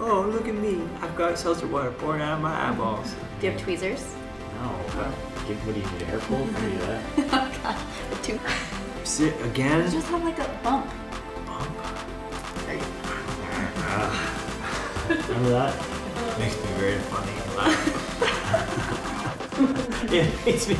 oh, look at me. I've got seltzer water pouring out of my eyeballs. Do you have tweezers? No, give, what do you need, a hair pull? Can you that? oh god, the two. Sit again. You just have like a bump. Bump. Remember that? Makes me very funny. it makes me.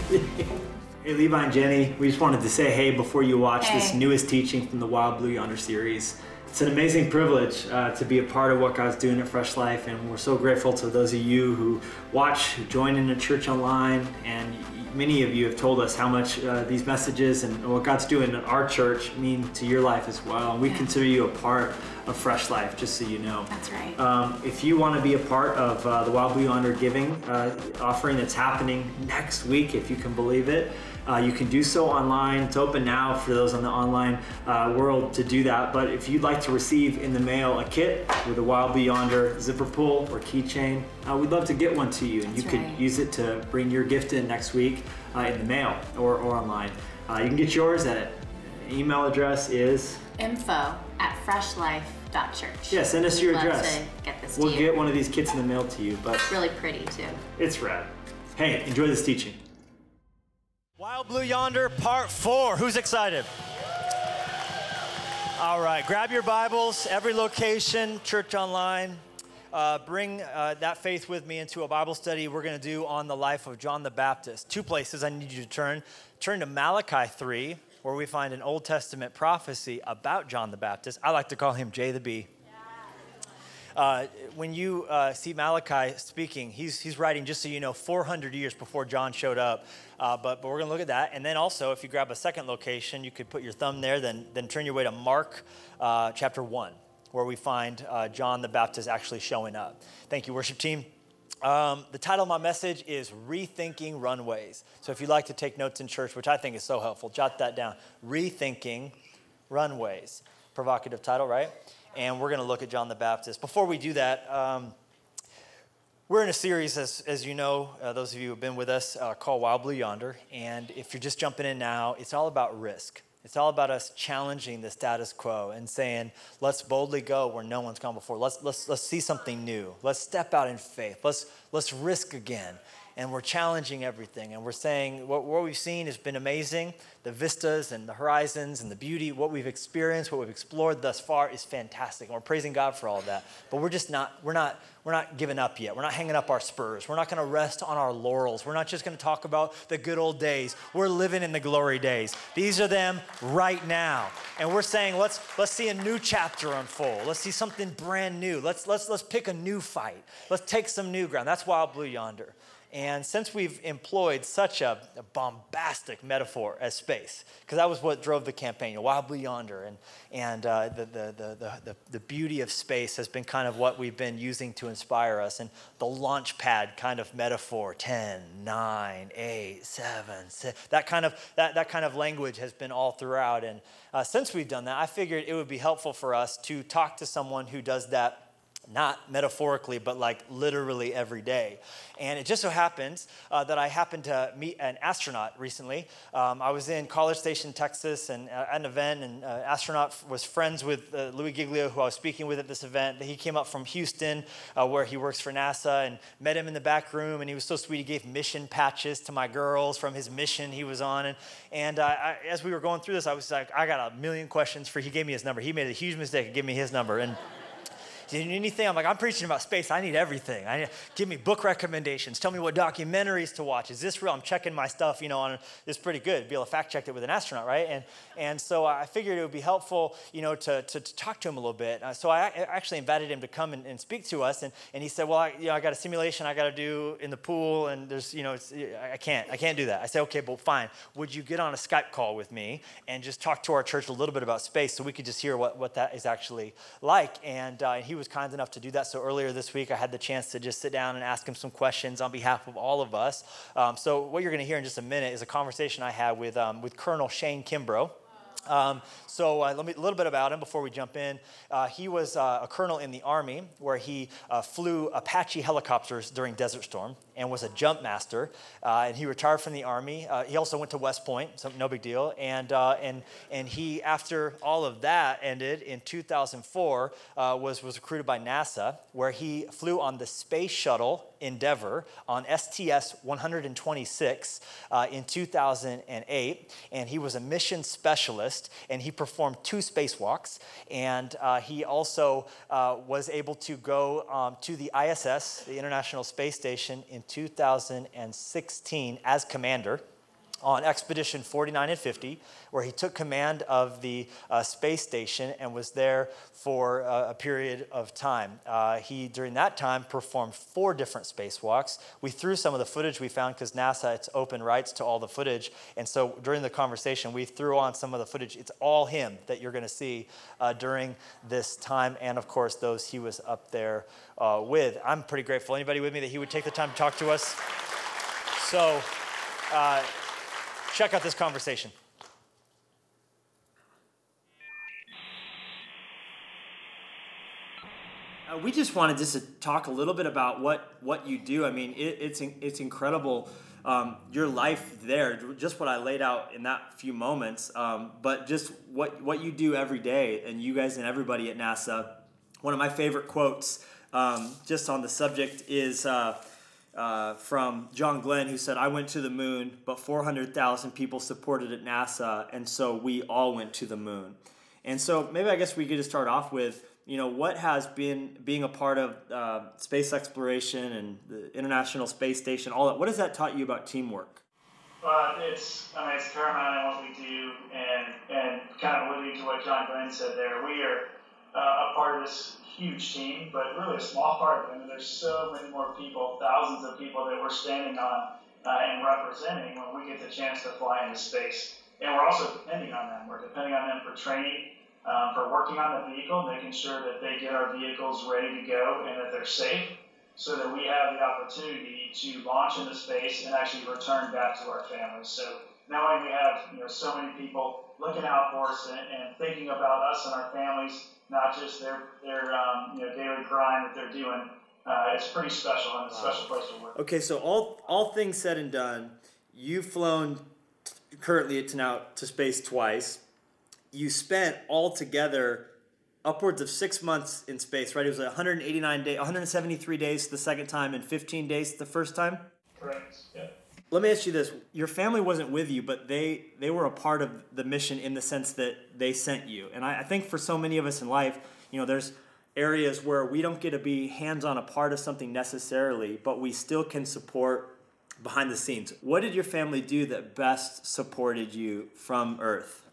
Hey, Levi and Jenny, we just wanted to say hey before you watch this newest teaching from the Wild Blue Yonder series. It's an amazing privilege uh, to be a part of what God's doing at Fresh Life, and we're so grateful to those of you who watch, who join in the church online, and many of you have told us how much uh, these messages and what God's doing at our church mean to your life as well. And we Yeah. consider you a part of Fresh Life, just so you know. That's right. Um, if you want to be a part of uh, the Wild Blue Yonder giving uh, offering that's happening next week, if you can believe it, uh, you can do so online. It's open now for those on the online uh, world to do that. But if you'd like to receive in the mail a kit with a Wild Blue Yonder zipper pull or keychain, uh, we'd love to get one to you, and you That's could use it to bring your gift in next week uh, in the mail or, or online. Uh, you can get yours at email address is Info at freshlife.church. yeah. Send us your We'd love address. Get this We'll to you. get one of these kits in the mail to you. But It's really pretty too. It's rad. Hey, enjoy this teaching. Wild Blue Yonder, part four. Who's excited? All right, grab your Bibles, every location, church online. Uh, bring uh, that faith with me into a Bible study we're going to do on the life of John the Baptist. Two places I need you to turn. Turn to Malachi 3, where we find an Old Testament prophecy about John the Baptist. I like to call him J the B. Uh, when you uh, see Malachi speaking, he's, he's writing, just so you know, 400 years before John showed up. Uh, but, but we're going to look at that. And then also, if you grab a second location, you could put your thumb there, then, then turn your way to Mark uh, chapter 1, where we find uh, John the Baptist actually showing up. Thank you, worship team. Um, the title of my message is Rethinking Runways. So if you'd like to take notes in church, which I think is so helpful, jot that down. Rethinking Runways. Provocative title, right? And we're going to look at John the Baptist. Before we do that, um, we're in a series, as, as you know, uh, those of you who have been with us, uh, called Wild Blue Yonder. And if you're just jumping in now, it's all about risk. It's all about us challenging the status quo and saying, let's boldly go where no one's gone before. Let's, let's, let's see something new. Let's step out in faith. Let's, let's risk again. And we're challenging everything. And we're saying what, what we've seen has been amazing. The vistas and the horizons and the beauty, what we've experienced, what we've explored thus far is fantastic. And we're praising God for all that. But we're just not, we're not, we're not giving up yet. We're not hanging up our spurs. We're not going to rest on our laurels. We're not just going to talk about the good old days. We're living in the glory days. These are them right now. And we're saying, let's, let's see a new chapter unfold. Let's see something brand new. Let's, let's, let's pick a new fight. Let's take some new ground. That's Wild Blue Yonder. And since we've employed such a, a bombastic metaphor as space, because that was what drove the campaign, you know, Wild Blue Yonder, and, and uh, the, the, the, the, the, the beauty of space has been kind of what we've been using to inspire us. And the launch pad kind of metaphor 10, 9, 8, 7, 6, that kind of, that, that kind of language has been all throughout. And uh, since we've done that, I figured it would be helpful for us to talk to someone who does that not metaphorically, but like literally every day. And it just so happens uh, that I happened to meet an astronaut recently. Um, I was in College Station, Texas, and uh, at an event, and uh, astronaut was friends with uh, Louie Giglio, who I was speaking with at this event. He came up from Houston, uh, where he works for NASA, and met him in the back room. And he was so sweet. He gave mission patches to my girls from his mission he was on. And, and uh, I, as we were going through this, I was like, I got a million questions for. He gave me his number. He made a huge mistake of giving me his number, and. Do you need anything? I'm like, I'm preaching about space. I need everything. I need, give me book recommendations. Tell me what documentaries to watch. Is this real? I'm checking my stuff, you know, on it's pretty good. Be able to fact check it with an astronaut, right? And and so I figured it would be helpful, you know, to, to, to talk to him a little bit. Uh, so I actually invited him to come and, and speak to us. And, and he said, well, I, you know, I got a simulation I got to do in the pool, and there's, you know, I can't, I can't do that. I said, okay, well, fine. Would you get on a Skype call with me and just talk to our church a little bit about space so we could just hear what, what that is actually like? And uh, he was kind enough to do that. So earlier this week, I had the chance to just sit down and ask him some questions on behalf of all of us. Um, so what you're going to hear in just a minute is a conversation I had with, um, with Colonel Shane Kimbrough. Um, so uh, let me a little bit about him before we jump in. Uh, he was uh, a colonel in the army where he uh, flew Apache helicopters during Desert Storm and was a jump master. Uh, and he retired from the army. Uh, he also went to West Point, so no big deal. And and and he, after all of that ended in 2004, was was recruited by NASA, where he flew on the space shuttle Endeavour on STS 126 in 2008, and he was a mission specialist, and he performed two spacewalks, and uh, he also uh, was able to go um, to the ISS, the International Space Station, in 2016 as commander on Expedition 49 and 50, where he took command of the uh, space station and was there for uh, a period of time. Uh, he, during that time, performed four different spacewalks. We threw some of the footage we found because NASA, it's open rights to all the footage. And so during the conversation, we threw on some of the footage. It's all him that you're going to see uh, during this time, and of course, those he was up there uh, with. I'm pretty grateful. Anybody with me that he would take the time to talk to us? So, uh, Check out this conversation. Uh, we just wanted just to talk a little bit about what what you do. I mean, it, it's it's incredible um, your life there, just what I laid out in that few moments, um, but just what what you do every day, and you guys and everybody at NASA. One of my favorite quotes, um, just on the subject, is. Uh, uh, from John Glenn, who said, I went to the moon, but 400,000 people supported at NASA, and so we all went to the moon. And so maybe I guess we could just start off with, you know, what has been being a part of uh, space exploration and the International Space Station, all that, what has that taught you about teamwork? Well, it's, I mean, it's paramount in what we do, and, and kind of alluding to what John Glenn said there, we are uh, a part of this huge team, but really a small part. I mean, there's so many more people, thousands of people that we're standing on uh, and representing when we get the chance to fly into space. And we're also depending on them. We're depending on them for training, um, for working on the vehicle, making sure that they get our vehicles ready to go and that they're safe so that we have the opportunity to launch into space and actually return back to our families. So knowing we have you know so many people looking out for us and, and thinking about us and our families not just their their um, you know daily grind that they're doing. Uh, it's pretty special and a special place to work. Okay, so all all things said and done, you've flown t- currently to now to space twice. You spent altogether upwards of six months in space, right? It was 189 days, 173 days the second time, and 15 days the first time. Correct. Yeah let me ask you this. Your family wasn't with you but they they were a part of the mission in the sense that they sent you. And I, I, think for so many of us in life you know there's areas where we don't get to be hands-on a part of something necessarily but we still can support behind the scenes. What did your family do that best supported you from earth?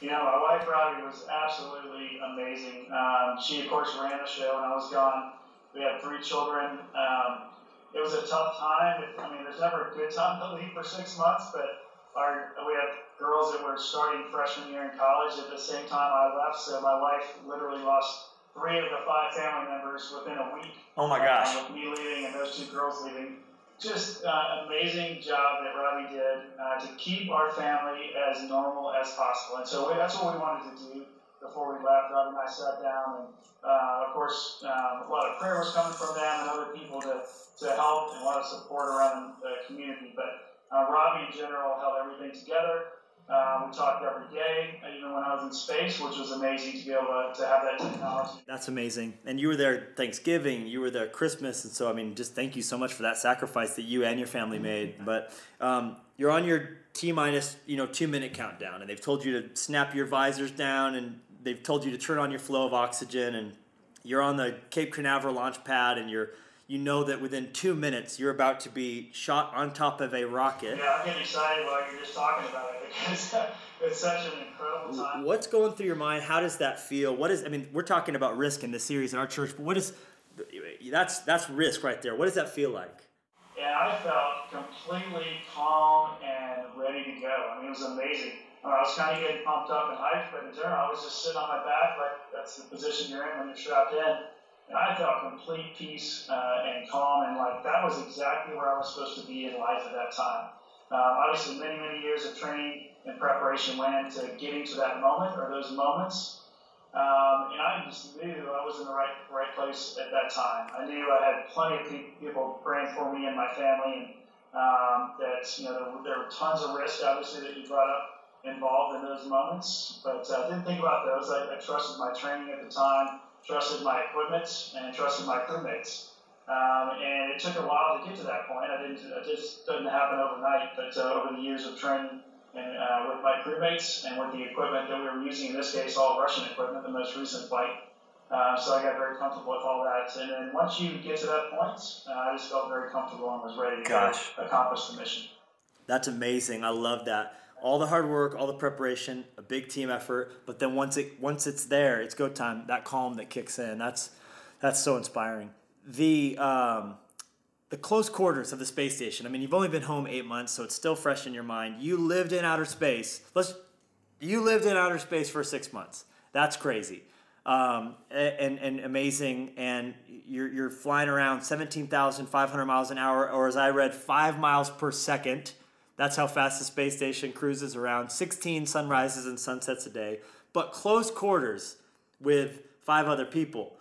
Know my wife robbie was absolutely amazing. Um, she of course ran the show and i was gone. We had three children. Um, it was a tough time. I mean, there's never a good time to leave for six months, but our we have girls that were starting freshman year in college at the same time I left, so my wife literally lost three of the five family members within a week. Oh my gosh! Uh, with me leaving and those two girls leaving. Just uh, amazing job that Robbie did uh, to keep our family as normal as possible, and so that's what we wanted to do before we left. Robbie and I sat down, and uh, of course, um, a lot of prayer was coming from them and other people to to help and a lot of support around the community. But uh, Robbie in general held everything together. Uh, we talked every day, even when I was in space, which was amazing to be able to, to have that technology. That's amazing. And you were there Thanksgiving, you were there Christmas, and so I mean, just thank you so much for that sacrifice that you and your family made. But um, you're on your T minus, you know, two minute countdown, and they've told you to snap your visors down, and they've told you to turn on your flow of oxygen, and you're on the Cape Canaveral launch pad, and you're you know that within two minutes you're about to be shot on top of a rocket. Yeah, I'm getting excited while you're just talking about it because it's such an incredible time. What's going through your mind? How does that feel? What is? I mean, we're talking about risk in this series in our church, but what is? That's that's risk right there. What does that feel like? Yeah, I felt completely calm and ready to. I mean, it was amazing. I was kind of getting pumped up and hyped, but in turn, I was just sitting on my back, like that's the position you're in when you're strapped in and I felt complete peace uh, and calm, and like that was exactly where I was supposed to be in life at that time. Um, obviously, many, many years of training and preparation went into getting to that moment or those moments. Um, and I just knew I was in the right right place at that time. I knew I had plenty of people praying for me and my family, and um, that you know there, there, were tons of risk, obviously, that you brought up involved in those moments. But I uh, didn't think about those. I, I, trusted my training at the time, trusted my equipment, and trusted my crewmates. Um, and it took a while to get to that point. I didn't. It just didn't happen overnight. But uh, over the years of training and uh, with my crewmates and with the equipment that we were using, in this case, all Russian equipment, the most recent flight. Uh, so I got very comfortable with all that. And then once you get to that point, uh, I just felt very comfortable and was ready to Gosh. accomplish the mission. That's amazing. I love that. All the hard work, all the preparation, a big team effort, but then once it once it's there, it's go time. That calm that kicks in. That's that's so inspiring. The um, the close quarters of the space station. I mean, you've only been home eight months, so it's still fresh in your mind. You lived in outer space. Let's, you lived in outer space for six months. That's crazy, um, and and amazing. And you're you're flying around seventeen thousand five hundred miles an hour, or as I read, five miles per second. That's how fast the space station cruises around. Sixteen sunrises and sunsets a day, but close quarters with five other people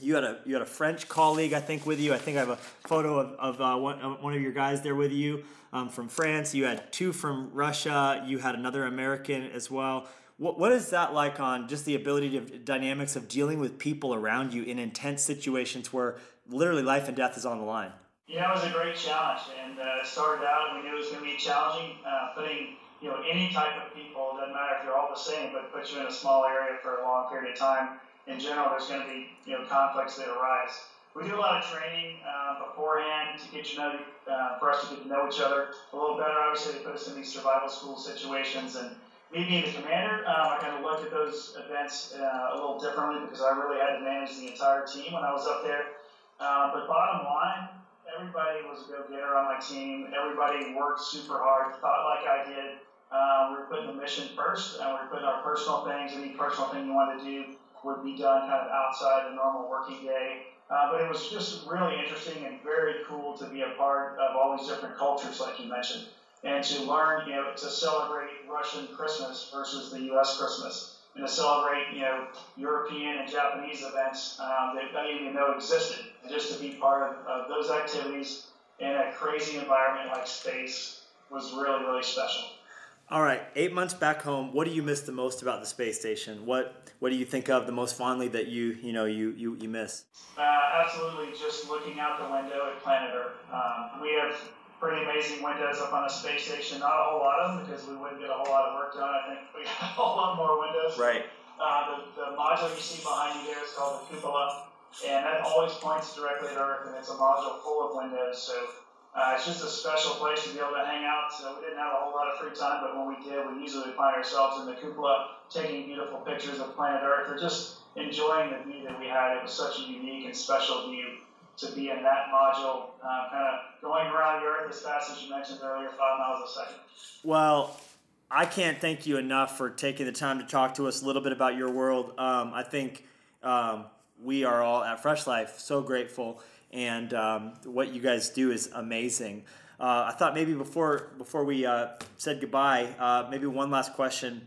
you had a you had a French colleague, I think, with you. I think I have a photo of, of uh, one, one of your guys there with you um, from France. You had two from Russia. You had another American as well. What, what is that like on just the ability to dynamics of dealing with people around you in intense situations where literally life and death is on the line? Yeah, it was a great challenge, and uh, started out, and we knew it was going to be challenging. Uh, putting you know any type of people, doesn't matter if you're all the same, but put you in a small area for a long period of time in general, there's going to be you know conflicts that arise. We do a lot of training uh, beforehand to get you know uh, for us to get to know each other a little better. Obviously, they put us in these survival school situations, and me the commander, um, I kind of looked at those events uh, a little differently because I really had to manage the entire team when I was up there. Uh, but bottom line, everybody was a go-getter on my team. Everybody worked super hard, thought like I did. Uh, we were putting the mission first, and we were putting our personal things, any personal thing you wanted to do would be done kind of outside the normal working day. Uh, but it was just really interesting and very cool to be a part of all these different cultures, like you mentioned, and to learn, you know, to celebrate Russian Christmas versus the U.S. Christmas, and to celebrate, you know, European and Japanese events um, that I didn't even know existed, and just to be part of, of those activities in a crazy environment like space was really, really special. All right, eight months back home. What do you miss the most about the space station? What What do you think of the most fondly that you you know you you, you miss? Uh, absolutely, just looking out the window at planet Earth. Um, we have pretty amazing windows up on the space station. Not a whole lot of them because we wouldn't get a whole lot of work done. I think we have a whole lot more windows. Right. Uh, the, the module you see behind you there is called the cupola, and that always points directly at Earth, and it's a module full of windows. So uh, it's just a special place to be able to hang out. So we didn't have a whole lot of free time, but when we did, we usually find ourselves in the cupola taking beautiful pictures of planet Earth or just enjoying the view that we had. It was such a unique and special view to be in that module, uh, kind of going around the Earth as fast as you mentioned earlier, five miles a second. Well, I can't thank you enough for taking the time to talk to us a little bit about your world. Um, I think um, we are all at Fresh Life so grateful and um, what you guys do is amazing. Uh, I thought maybe before before we uh, said goodbye, uh, maybe one last question.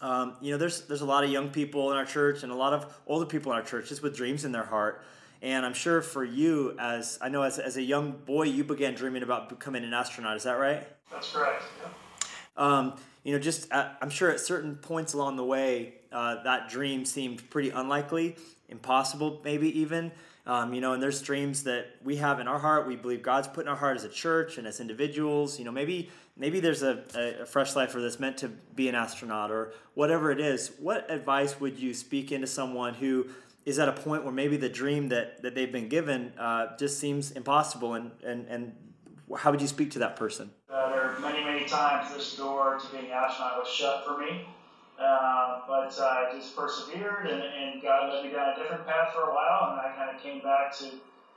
Um, you know, there's there's a lot of young people in our church and a lot of older people in our church just with dreams in their heart. And I'm sure for you, as I know, as, as a young boy, you began dreaming about becoming an astronaut. Is that right? That's correct. Yeah. Um, you know, just at, I'm sure at certain points along the way, uh, that dream seemed pretty unlikely, impossible, maybe even. Um, you know, and there's dreams that we have in our heart. We believe God's put in our heart as a church and as individuals. You know, maybe maybe there's a, a, fresh lifer that's meant to be an astronaut or whatever it is. What advice would you speak into someone who is at a point where maybe the dream that, that they've been given uh, just seems impossible and, and, and how would you speak to that person? Uh, there are many, many times this door to being an astronaut was shut for me. Uh, but I just persevered and, and God led me down a different path for a while, and I kind of came back to,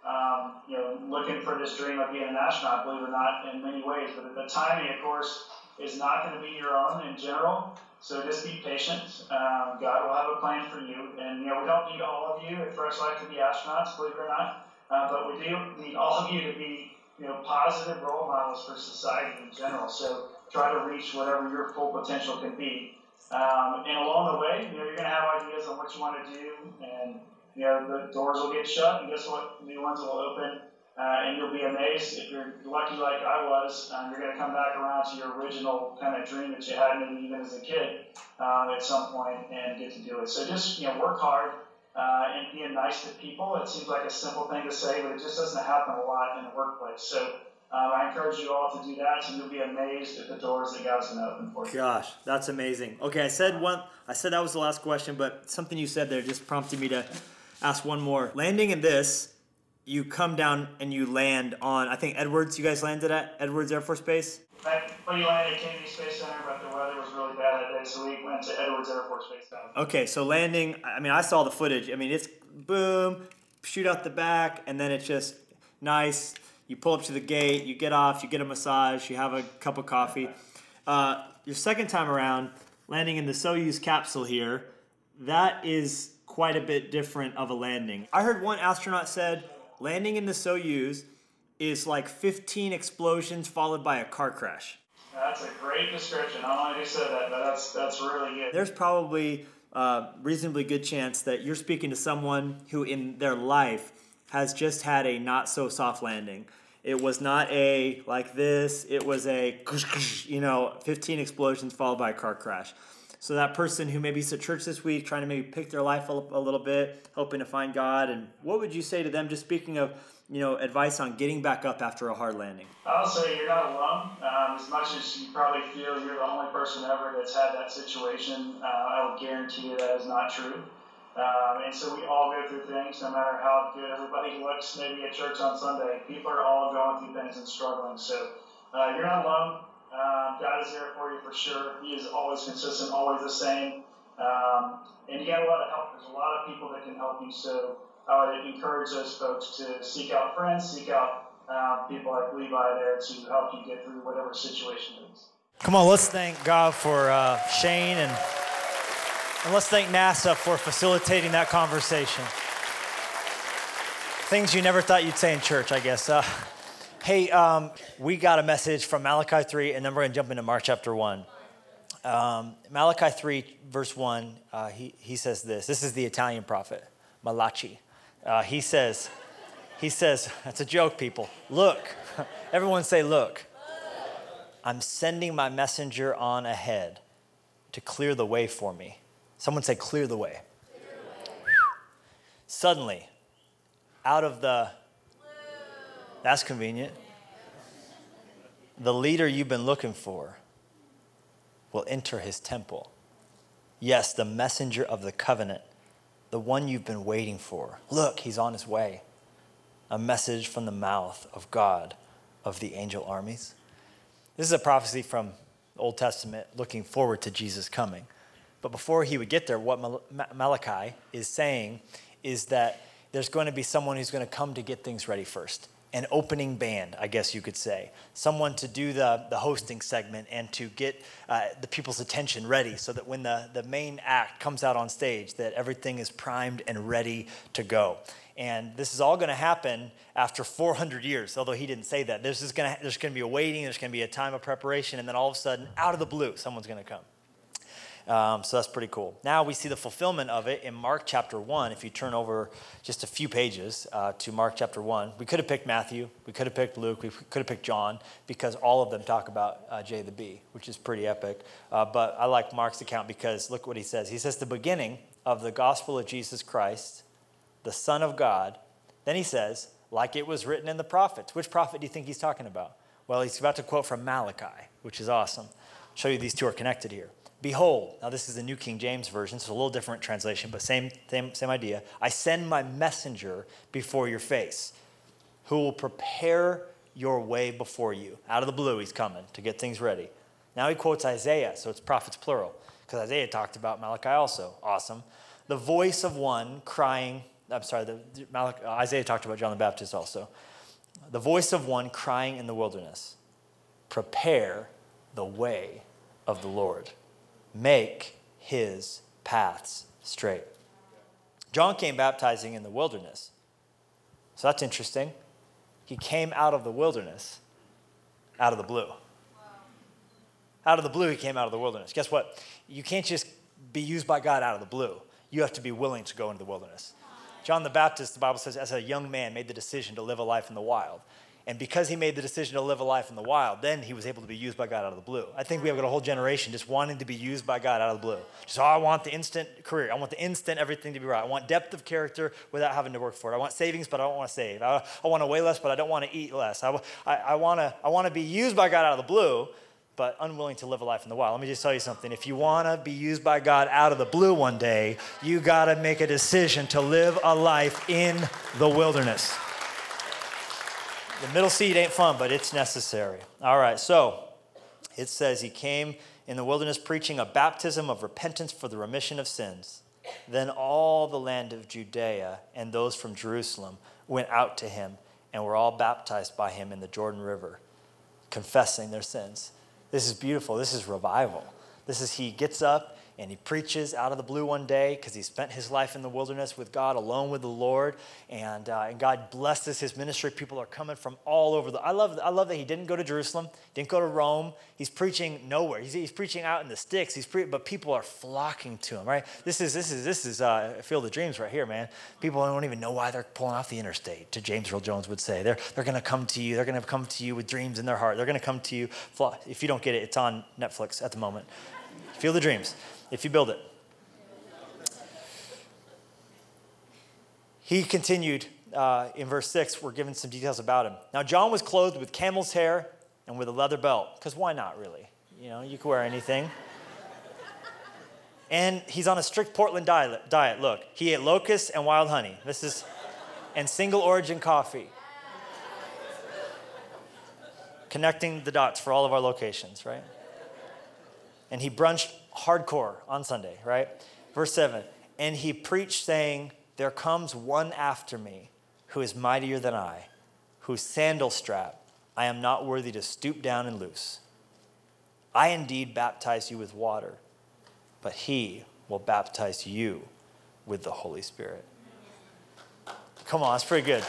um, you know, looking for this dream of being an astronaut, believe it or not, in many ways. But the timing, of course, is not going to be your own in general. So just be patient. Um, God will have a plan for you. And, you know, we don't need all of you at Fresh Life to be astronauts, believe it or not. Uh, but we do need all of you to be, you know, positive role models for society in general. So try to reach whatever your full potential can be. Um, and along the way, you know, you're going to have ideas on what you want to do, and you know, the doors will get shut, and guess what? New ones will open. Uh, and you'll be amazed if you're lucky like I was. Um, you're going to come back around to your original kind of dream that you had maybe even as a kid um, at some point and get to do it. So just you know work hard uh, and being nice to people. It seems like a simple thing to say, but it just doesn't happen a lot in the workplace. So um, I encourage you all to do that, and you'll be amazed at the doors that God's going to open for you. Gosh, that's amazing. Okay, I said one. I said that was the last question, but something you said there just prompted me to ask one more. Landing in this you come down and you land on I think Edwards. You guys landed at Edwards Air Force Base. We landed at Kennedy Space Center, but the weather was really bad that day, so we went to Edwards Air Force Base. Okay, so landing. I mean, I saw the footage. I mean, it's boom, shoot out the back, and then it's just nice. You pull up to the gate, you get off, you get a massage, you have a cup of coffee. Uh, your second time around, landing in the Soyuz capsule here, that is quite a bit different of a landing. I heard one astronaut said landing in the Soyuz is like 15 explosions followed by a car crash. That's a great description. I don't know who said that, but that's that's really good. There's probably a reasonably good chance that you're speaking to someone who in their life has just had a not so soft landing. It was not a like this, it was a you know, 15 explosions followed by a car crash. So that person who maybe is at church this week, trying to maybe pick their life up a little bit, hoping to find God, and what would you say to them? Just speaking of, you know, advice on getting back up after a hard landing. I'll say you're not alone. Um, as much as you probably feel you're the only person ever that's had that situation, uh, I will guarantee you that is not true. Um, and so we all go through things, no matter how good everybody looks maybe at church on Sunday. People are all going through things and struggling. So uh, you're not alone. Um, God is there for you for sure. He is always consistent, always the same. Um, and you got a lot of help. There's a lot of people that can help you. So I would encourage those folks to seek out friends, seek out um, people like Levi there to help you get through whatever situation it is. Come on, let's thank God for uh, Shane and, and let's thank NASA for facilitating that conversation. Things you never thought you'd say in church, I guess. Uh, Hey, um, we got a message from Malachi 3, and then we're going to jump into Mark chapter 1. Um, Malachi 3, verse 1, uh, he, he says this. This is the Italian prophet, Malachi. Uh, he says, he says, that's a joke, people. Look, everyone say, look. I'm sending my messenger on ahead to clear the way for me. Someone say, clear the way. Clear the way. Suddenly, out of the that's convenient. The leader you've been looking for will enter his temple. Yes, the messenger of the covenant, the one you've been waiting for. Look, he's on his way. A message from the mouth of God of the angel armies. This is a prophecy from the Old Testament looking forward to Jesus coming. But before he would get there, what Malachi is saying is that there's going to be someone who's going to come to get things ready first an opening band, I guess you could say. Someone to do the, the hosting segment and to get uh, the people's attention ready so that when the, the main act comes out on stage, that everything is primed and ready to go. And this is all going to happen after 400 years, although he didn't say that. There's going to be a waiting, there's going to be a time of preparation, and then all of a sudden, out of the blue, someone's going to come. Um, so that's pretty cool. Now we see the fulfillment of it in Mark chapter 1. If you turn over just a few pages uh, to Mark chapter 1, we could have picked Matthew, we could have picked Luke, we could have picked John, because all of them talk about uh, J the B, which is pretty epic. Uh, but I like Mark's account because look what he says. He says, The beginning of the gospel of Jesus Christ, the Son of God. Then he says, like it was written in the prophets. Which prophet do you think he's talking about? Well, he's about to quote from Malachi, which is awesome. I'll show you these two are connected here. Behold, now this is the New King James Version, so a little different translation, but same, same, same idea. I send my messenger before your face, who will prepare your way before you. Out of the blue, he's coming to get things ready. Now he quotes Isaiah, so it's prophets plural, because Isaiah talked about Malachi also. Awesome. The voice of one crying, I'm sorry, the, Malachi, Isaiah talked about John the Baptist also. The voice of one crying in the wilderness, prepare the way of the Lord make his paths straight. John came baptizing in the wilderness. So that's interesting. He came out of the wilderness, out of the blue. Out of the blue, he came out of the wilderness. Guess what? You can't just be used by God out of the blue. You have to be willing to go into the wilderness. John the Baptist, the Bible says, as a young man, made the decision to live a life in the wild. And because he made the decision to live a life in the wild, then he was able to be used by God out of the blue. I think we have got a whole generation just wanting to be used by God out of the blue. Just, oh, I want the instant career. I want the instant everything to be right. I want depth of character without having to work for it. I want savings, but I don't want to save. I, I want to weigh less, but I don't want to eat less. I, I, I want to I want to be used by God out of the blue, but unwilling to live a life in the wild. Let me just tell you something. If you want to be used by God out of the blue one day, you got to make a decision to live a life in the wilderness. The middle seat ain't fun, but it's necessary. All right, so it says he came in the wilderness preaching a baptism of repentance for the remission of sins. Then all the land of Judea and those from Jerusalem went out to him and were all baptized by him in the Jordan River, confessing their sins. This is beautiful. This is revival. This is he gets up and he preaches out of the blue one day because he spent his life in the wilderness with God, alone with the Lord, and, uh, and God blesses his ministry. People are coming from all over the. I love, I love that he didn't go to Jerusalem, didn't go to Rome. He's preaching nowhere. He's, he's preaching out in the sticks. He's pre- but people are flocking to him. Right? This is this is this is uh, Field of Dreams right here, man. People don't even know why they're pulling off the interstate. To James Earl Jones would say, they're they're going to come to you. They're going to come to you with dreams in their heart. They're going to come to you. If you don't get it, it's on Netflix at the moment. Field of Dreams if you build it. He continued uh, in verse 6, we're given some details about him. Now, John was clothed with camel's hair and with a leather belt, because why not, really? You know, you can wear anything. and he's on a strict Portland diet, diet. Look, he ate locusts and wild honey. This is, and single origin coffee. Connecting the dots for all of our locations, right? And he brunched hardcore on Sunday, right? Verse 7 And he preached, saying, There comes one after me who is mightier than I, whose sandal strap I am not worthy to stoop down and loose. I indeed baptize you with water, but he will baptize you with the Holy Spirit. Come on, it's pretty good.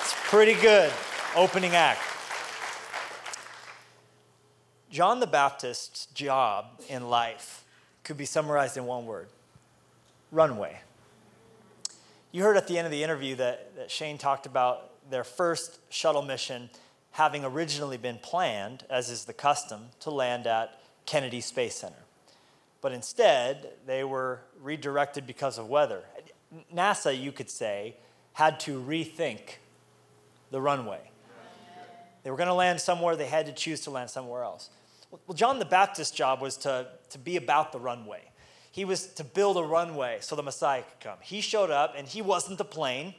It's pretty good opening act. John the Baptist's job in life could be summarized in one word runway. You heard at the end of the interview that, that Shane talked about their first shuttle mission having originally been planned, as is the custom, to land at Kennedy Space Center. But instead, they were redirected because of weather. NASA, you could say, had to rethink the runway. They were going to land somewhere, they had to choose to land somewhere else. Well, John the Baptist's job was to, to be about the runway. He was to build a runway so the Messiah could come. He showed up, and he wasn't the plane,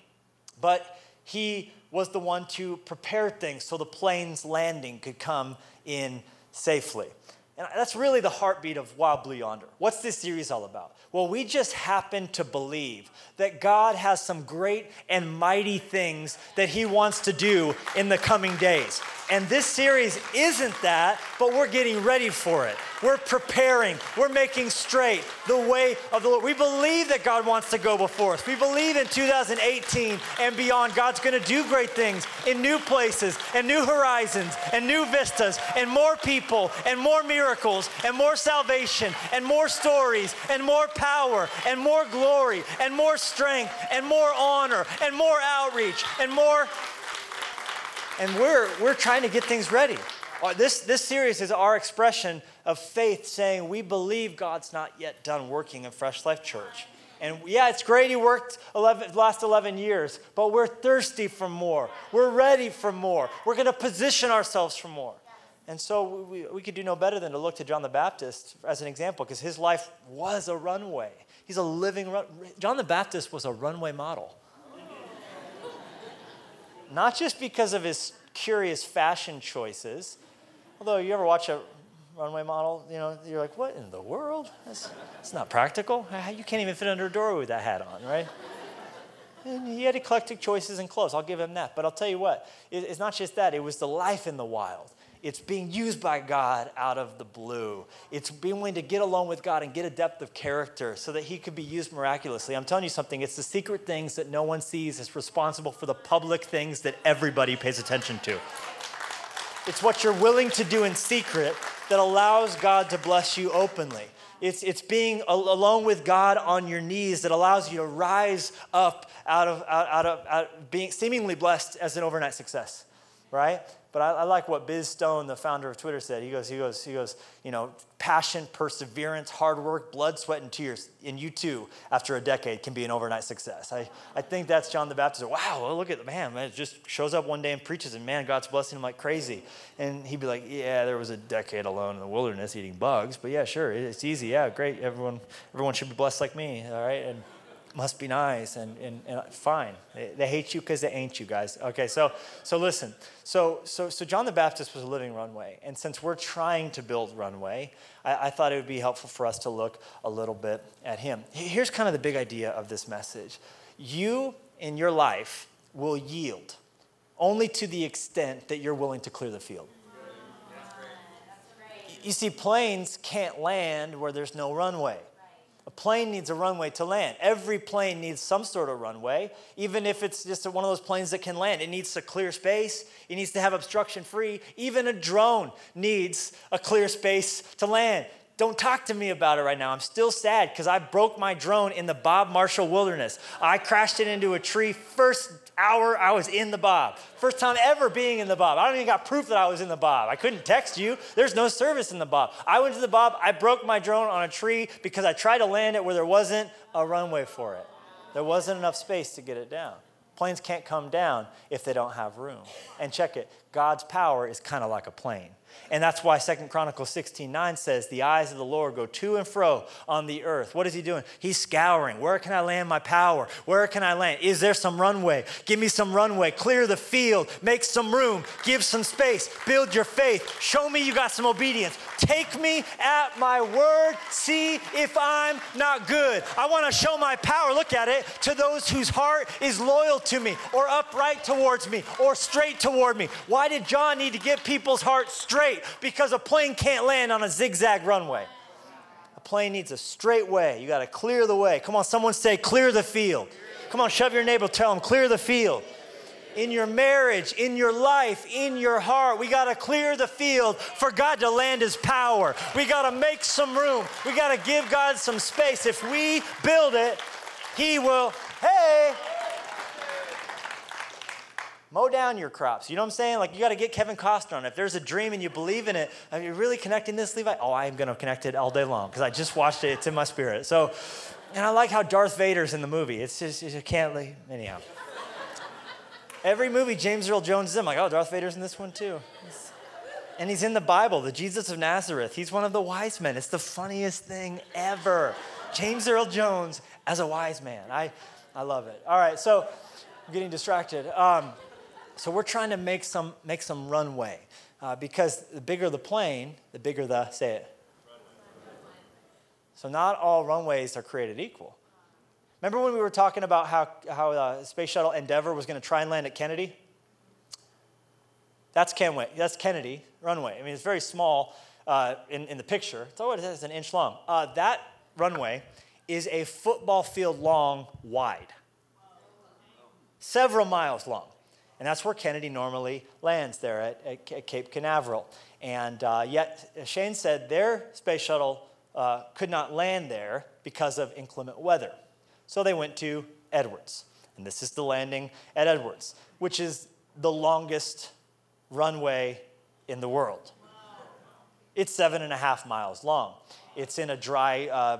but he was the one to prepare things so the plane's landing could come in safely. And that's really the heartbeat of Wild Blue Yonder. What's this series all about? Well, we just happen to believe that God has some great and mighty things that He wants to do in the coming days. And this series isn't that, but we're getting ready for it. We're preparing, we're making straight the way of the Lord. We believe that God wants to go before us. We believe in 2018 and beyond, God's going to do great things in new places and new horizons and new vistas and more people and more miracles and more salvation and more stories and more power and more glory and more strength and more honor and more outreach and more and we're, we're trying to get things ready. Uh, this, this series is our expression of faith saying we believe God's not yet done working in Fresh Life Church. And yeah, it's great he worked 11, last 11 years, but we're thirsty for more. We're ready for more. We're going to position ourselves for more. And so we, we could do no better than to look to John the Baptist as an example because his life was a runway. He's a living run. John the Baptist was a runway model not just because of his curious fashion choices, although you ever watch a runway model, you know, you're like, what in the world? That's, that's not practical. You can't even fit under a doorway with that hat on, right? And he had eclectic choices in clothes. I'll give him that. But I'll tell you what, it's not just that, it was the life in the wild. It's being used by God out of the blue. It's being willing to get along with God and get a depth of character so that He could be used miraculously. I'm telling you something, it's the secret things that no one sees that's responsible for the public things that everybody pays attention to. It's what you're willing to do in secret that allows God to bless you openly. It's, it's being alone with God on your knees that allows you to rise up out of, out, out of out being seemingly blessed as an overnight success, right? But I, I, like what Biz Stone, the founder of Twitter, said. He goes, he goes, he goes, you know, passion, perseverance, hard work, blood, sweat, and tears. And you too, after a decade, can be an overnight success. I, I think that's John the Baptist. Wow, well, look at the man, man. Just shows up one day and preaches, and man, God's blessing him like crazy. And he'd be like, yeah, there was a decade alone in the wilderness eating bugs, but yeah, sure, it's easy. Yeah, great. Everyone, everyone should be blessed like me. All right. And must be nice and, and, and fine. They, they, hate you because they ain't you guys. Okay, so so listen. So so so John the Baptist was a living runway, and since we're trying to build runway, I, I thought it would be helpful for us to look a little bit at him. Here's kind of the big idea of this message: you in your life will yield only to the extent that you're willing to clear the field. You see, planes can't land where there's no runway. A plane needs a runway to land. Every plane needs some sort of runway, even if it's just one of those planes that can land. It needs a clear space, it needs to have obstruction free. Even a drone needs a clear space to land. Don't talk to me about it right now. I'm still sad because I broke my drone in the Bob Marshall Wilderness. I crashed it into a tree first hour I was in the Bob. First time ever being in the Bob. I don't even got proof that I was in the Bob. I couldn't text you. There's no service in the Bob. I went to the Bob. I broke my drone on a tree because I tried to land it where there wasn't a runway for it. There wasn't enough space to get it down. Planes can't come down if they don't have room. And check it God's power is kind of like a plane. And that's why Second Chronicles 16 9 says, The eyes of the Lord go to and fro on the earth. What is he doing? He's scouring. Where can I land my power? Where can I land? Is there some runway? Give me some runway. Clear the field. Make some room. Give some space. Build your faith. Show me you got some obedience. Take me at my word. See if I'm not good. I want to show my power. Look at it to those whose heart is loyal to me or upright towards me or straight toward me. Why did John need to get people's hearts straight? Because a plane can't land on a zigzag runway. A plane needs a straight way. You got to clear the way. Come on, someone say, clear the field. Come on, shove your neighbor, tell them, clear the field in your marriage, in your life, in your heart. We got to clear the field for God to land His power. We got to make some room. We got to give God some space. If we build it, He will, hey, mow down your crops. You know what I'm saying? Like you got to get Kevin Costner on. If there's a dream and you believe in it, are you really connecting this, Levi? Oh, I'm going to connect it all day long because I just watched it. It's in my spirit. So, and I like how Darth Vader's in the movie. It's just, you can't, like, anyhow. Every movie James Earl Jones is in, I'm like, oh, Darth Vader's in this one too. And he's in the Bible, the Jesus of Nazareth. He's one of the wise men. It's the funniest thing ever. James Earl Jones as a wise man. I, I love it. All right, so I'm getting distracted. Um, so we're trying to make some, make some runway uh, because the bigger the plane, the bigger the, say it. So not all runways are created equal. Remember when we were talking about how, how uh, Space Shuttle Endeavour was going to try and land at Kennedy? That's, Kenway, that's Kennedy runway. I mean, it's very small uh, in, in the picture. It's, oh, it is an inch long. Uh, that runway is a football field long wide, several miles long. And that's where Kennedy normally lands there at, at, Cape Canaveral. And uh, yet, Shane said their space shuttle uh, could not land there because of inclement weather. So they went to Edwards. And this is the landing at Edwards, which is the longest runway in the world. It's seven and a half miles long. It's in a dry uh,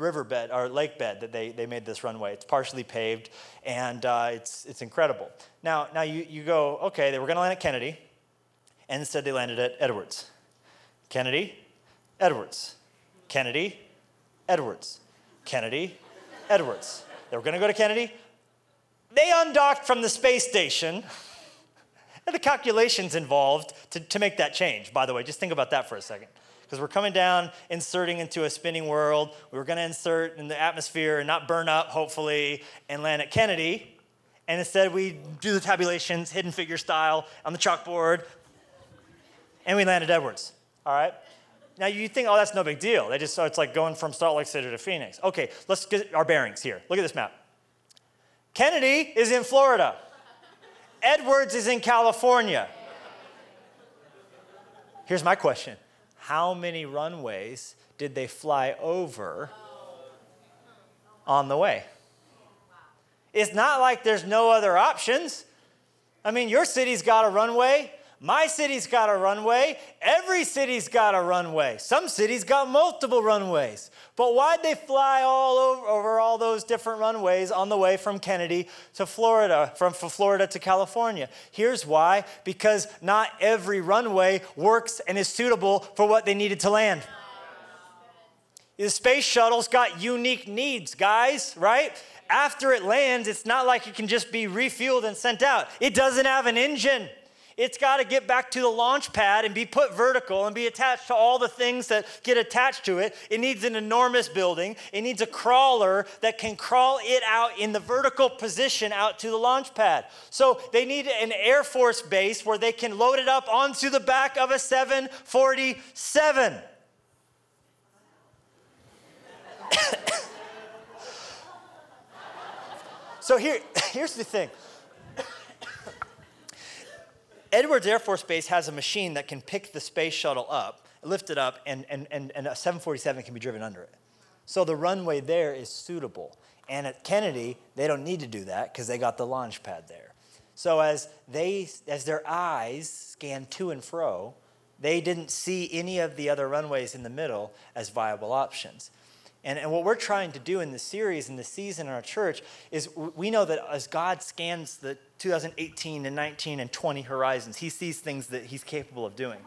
riverbed or lake bed that they, they made this runway. It's partially paved and uh, it's, it's incredible. Now, now you, you go, okay, they were going to land at Kennedy, and instead they landed at Edwards. Kennedy, Edwards. Kennedy, Edwards. Kennedy, Edwards. They were going to go to Kennedy. They undocked from the space station. And the calculations involved to, to make that change, by the way. Just think about that for a second. Because we're coming down, inserting into a spinning world. We were going to insert in the atmosphere and not burn up, hopefully, and land at Kennedy. And instead, we do the tabulations, hidden figure style, on the chalkboard, and we land at Edwards. All right? Now you think, oh, that's no big deal. They just, so it's like going from Salt Lake City to Phoenix. Okay, let's get our bearings here. Look at this map. Kennedy is in Florida. Edwards is in California. Here's my question How many runways did they fly over on the way? It's not like there's no other options. I mean, your city's got a runway. My city's got a runway. Every city's got a runway. Some cities got multiple runways. But why'd they fly all over, over all those different runways on the way from Kennedy to Florida, from Florida to California? Here's why because not every runway works and is suitable for what they needed to land. The space shuttle's got unique needs, guys, right? After it lands, it's not like it can just be refueled and sent out. It doesn't have an engine. It's got to get back to the launch pad and be put vertical and be attached to all the things that get attached to it. It needs an enormous building. It needs a crawler that can crawl it out in the vertical position out to the launch pad. So they need an Air Force base where they can load it up onto the back of a 747. so here, here's the thing Edwards Air Force Base has a machine that can pick the space shuttle up, lift it up, and, and, and, and a 747 can be driven under it. So the runway there is suitable. And at Kennedy, they don't need to do that because they got the launch pad there. So as they as their eyes scan to and fro, they didn't see any of the other runways in the middle as viable options. And, and what we're trying to do in this series, in this season in our church, is we know that as God scans the 2018 and 19 and 20 horizons, he sees things that he's capable of doing.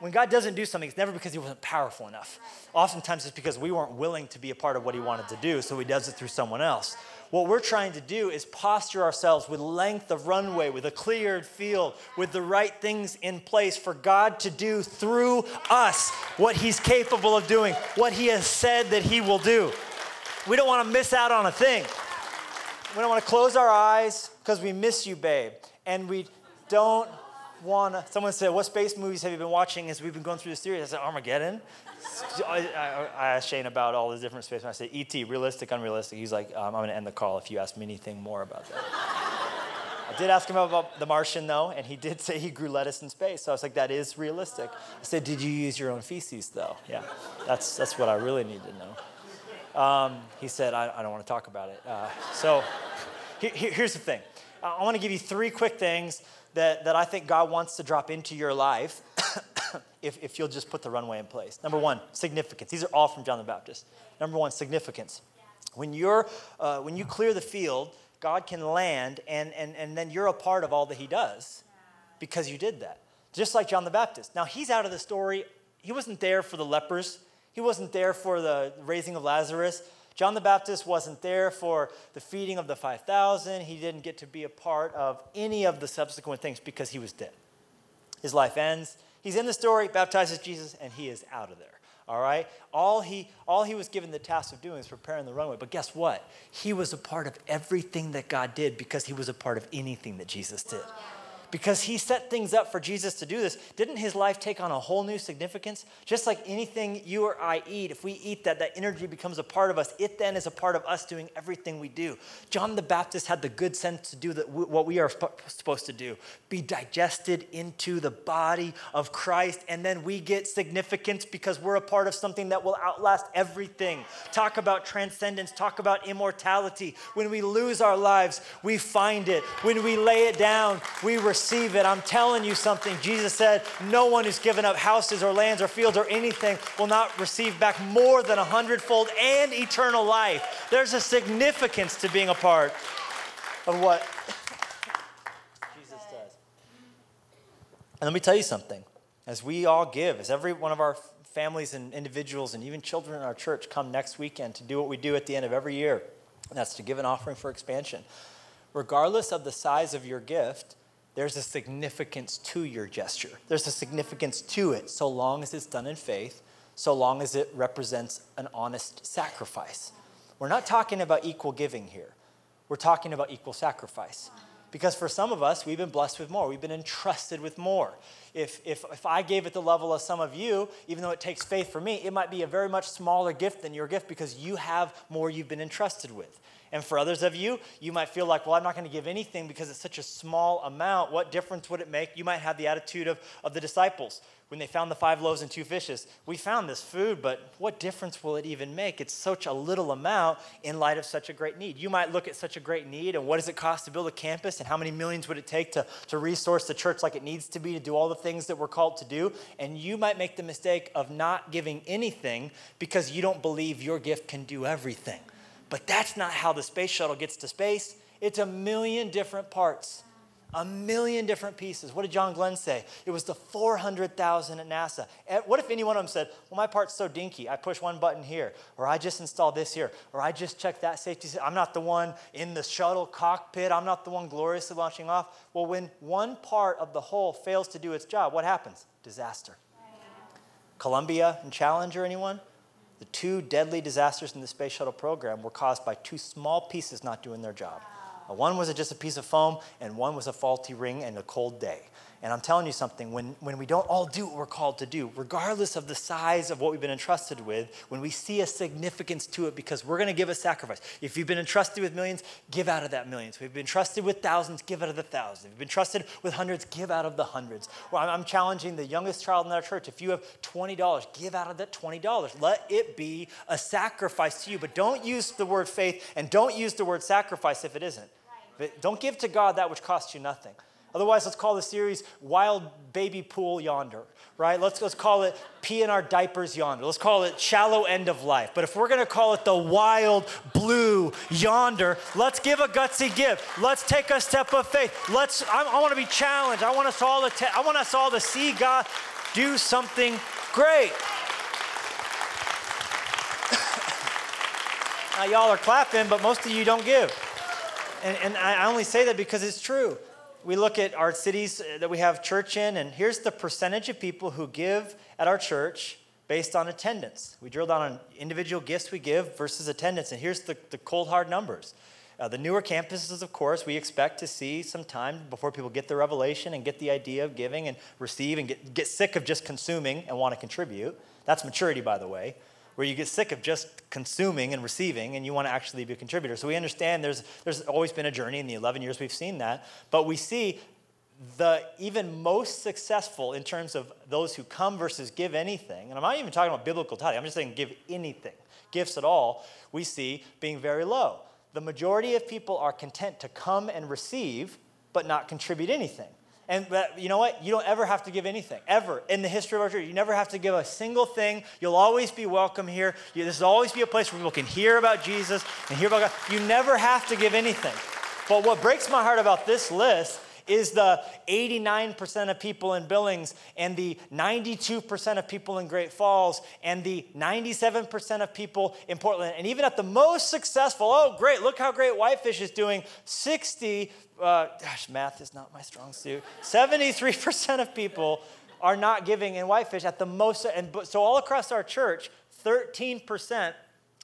When God doesn't do something, it's never because he wasn't powerful enough. Oftentimes it's because we weren't willing to be a part of what he wanted to do, so he does it through someone else. What we're trying to do is posture ourselves with length of runway, with a cleared field, with the right things in place for God to do through us what He's capable of doing, what He has said that He will do. We don't want to miss out on a thing. We don't want to close our eyes because we miss you, babe. And we don't Someone said, What space movies have you been watching as we've been going through the series? I said, Armageddon. I, I, I, asked Shane about all the different space. Movies. I said, ET, realistic, unrealistic. He's like, um, I'm going to end the call if you ask me anything more about that. I did ask him about The Martian, though, and he did say he grew lettuce in space. So I was like, that is realistic. I said, did you use your own feces, though? Yeah, that's, that's what I really need to know. Um, he said, I, I, don't want to talk about it. Uh, so here's the thing. I want to give you three quick things that, that I think God wants to drop into your life if, if you'll just put the runway in place. Number one, significance. These are all from John the Baptist. Number one, significance. When, you're, uh, when you clear the field, God can land, and, and, and then you're a part of all that he does because you did that. Just like John the Baptist. Now, he's out of the story. He wasn't there for the lepers, he wasn't there for the raising of Lazarus. John the Baptist wasn't there for the feeding of the 5,000. He didn't get to be a part of any of the subsequent things because he was dead. His life ends. He's in the story, baptizes Jesus, and he is out of there. All right? All he, all he was given the task of doing is preparing the runway. But guess what? He was a part of everything that God did because he was a part of anything that Jesus did because he set things up for Jesus to do this, didn't his life take on a whole new significance? Just like anything you or I eat, if we eat that, that energy becomes a part of us. It then is a part of us doing everything we do. John the Baptist had the good sense to do that, what we are supposed to do be digested into the body of Christ, and then we get significance because we're a part of something that will outlast everything. Talk about transcendence, talk about immortality. When we lose our lives, we find it. When we lay it down, we receive receive it. I'm telling you something. Jesus said, No one who's given up houses or lands or fields or anything will not receive back more than a hundredfold and eternal life. There's a significance to being a part of what Jesus does. And let me tell you something. As we all give, as every one of our families and individuals and even children in our church come next weekend to do what we do at the end of every year, and that's to give an offering for expansion. Regardless of the size of your gift, there's a significance to your gesture. There's a significance to it so long as it's done in faith, so long as it represents an honest sacrifice. We're not talking about equal giving here. We're talking about equal sacrifice. Because for some of us, we've been blessed with more. We've been entrusted with more. If, if, if I gave at the level of some of you, even though it takes faith for me, it might be a very much smaller gift than your gift because you have more you've been entrusted with. And for others of you, you might feel like, well, I'm not going to give anything because it's such a small amount. What difference would it make? You might have the attitude of, of the disciples when they found the five loaves and two fishes. We found this food, but what difference will it even make? It's such a little amount in light of such a great need. You might look at such a great need and what does it cost to build a campus and how many millions would it take to, to resource the church like it needs to be to do all the things that we're called to do. And you might make the mistake of not giving anything because you don't believe your gift can do everything. But that's not how the space shuttle gets to space. It's a million different parts a million different pieces. What did John Glenn say? It was the 400,000 at NASA. Eh, what if any one of them said, Well, my part's so dinky, I push one button here, or I just installed this here, or I just checked that safety. I'm not the one in the shuttle cockpit, I'm not the one gloriously launching off. Well, when one part of the whole fails to do its job, what happens? Disaster. Columbia and Challenger, anyone? The two deadly disasters in the space shuttle program were caused by two small pieces not doing their job. One was just a piece of foam, and one was a faulty ring and a cold day. And I'm telling you something, when, when we don't all do what we're called to do, regardless of the size of what we've been entrusted with, when we see a significance to it because we're going to give a sacrifice. If you've been entrusted with millions, give out of that millions. If we've been trusted with thousands, give out of the thousands. If you've been trusted with hundreds, give out of the hundreds. Well, I'm, I'm challenging the youngest child in our church. If you have $20, give out of that $20. Let it be a sacrifice to you. But don't use the word faith and don't use the word sacrifice if it isn't. Don't give to God that which costs you nothing. Otherwise, let's call the series Wild Baby Pool Yonder, right? Let's, let's call it Pee in Our Diapers Yonder. Let's call it Shallow End of Life. But if we're to call it the Wild Blue Yonder, let's give a gutsy gift. Let's take a step of faith. Let's, I, I want to be challenged. I want us all to, I want us all to see God do something great. now, y'all are clapping, but most of you don't give. And, and I only say that because it's true. We look at our cities that we have church in, and here's the percentage of people who give at our church based on attendance. We drill down on individual gifts we give versus attendance, and here's the, the cold hard numbers. Uh, the newer campuses, of course, we expect to see some time before people get the revelation and get the idea of giving and receive and get, get sick of just consuming and want to contribute. That's maturity, by the way where you get sick of just consuming and receiving and you want to actually be a contributor. So we understand there's, there's always been a journey in the 11 years we've seen that, but we see the even most successful in terms of those who come versus give anything, and I'm not even talking about biblical tithing, I'm just saying give anything, gifts at all, we see being very low. The majority of people are content to come and receive, but not contribute anything. And you know what? You don't ever have to give anything, ever. In the history of our church, you never have to give a single thing. You'll always be welcome here. You, this will always be a place where people can hear about Jesus and hear about God. You never have to give anything. But what breaks my heart about this list is the 89% of people in Billings and the 92% of people in Great Falls and the 97% of people in Portland. And even at the most successful, oh, great, look how great Whitefish is doing, 60 uh, gosh, math is not my strong suit. 73% of people are not giving in whitefish at the most. And so all across our church, 13%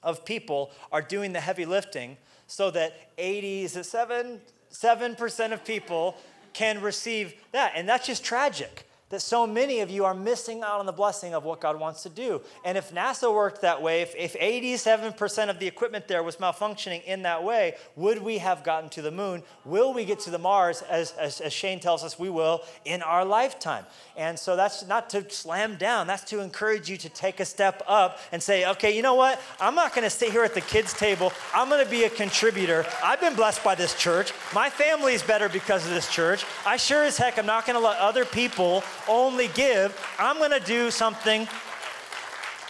of people are doing the heavy lifting so that 80, is it 7? 7% of people can receive that. And that's just tragic that so many of you are missing out on the blessing of what God wants to do. And if NASA worked that way, if, if 87% of the equipment there was malfunctioning in that way, would we have gotten to the moon? Will we get to the Mars, as, as, as Shane tells us we will, in our lifetime? And so that's not to slam down, that's to encourage you to take a step up and say, okay, you know what? I'm not to sit here at the kids' table. I'm to be a contributor. I've been blessed by this church. My family is better because of this church. I sure as heck am not to let other people only give. I'm going to do something.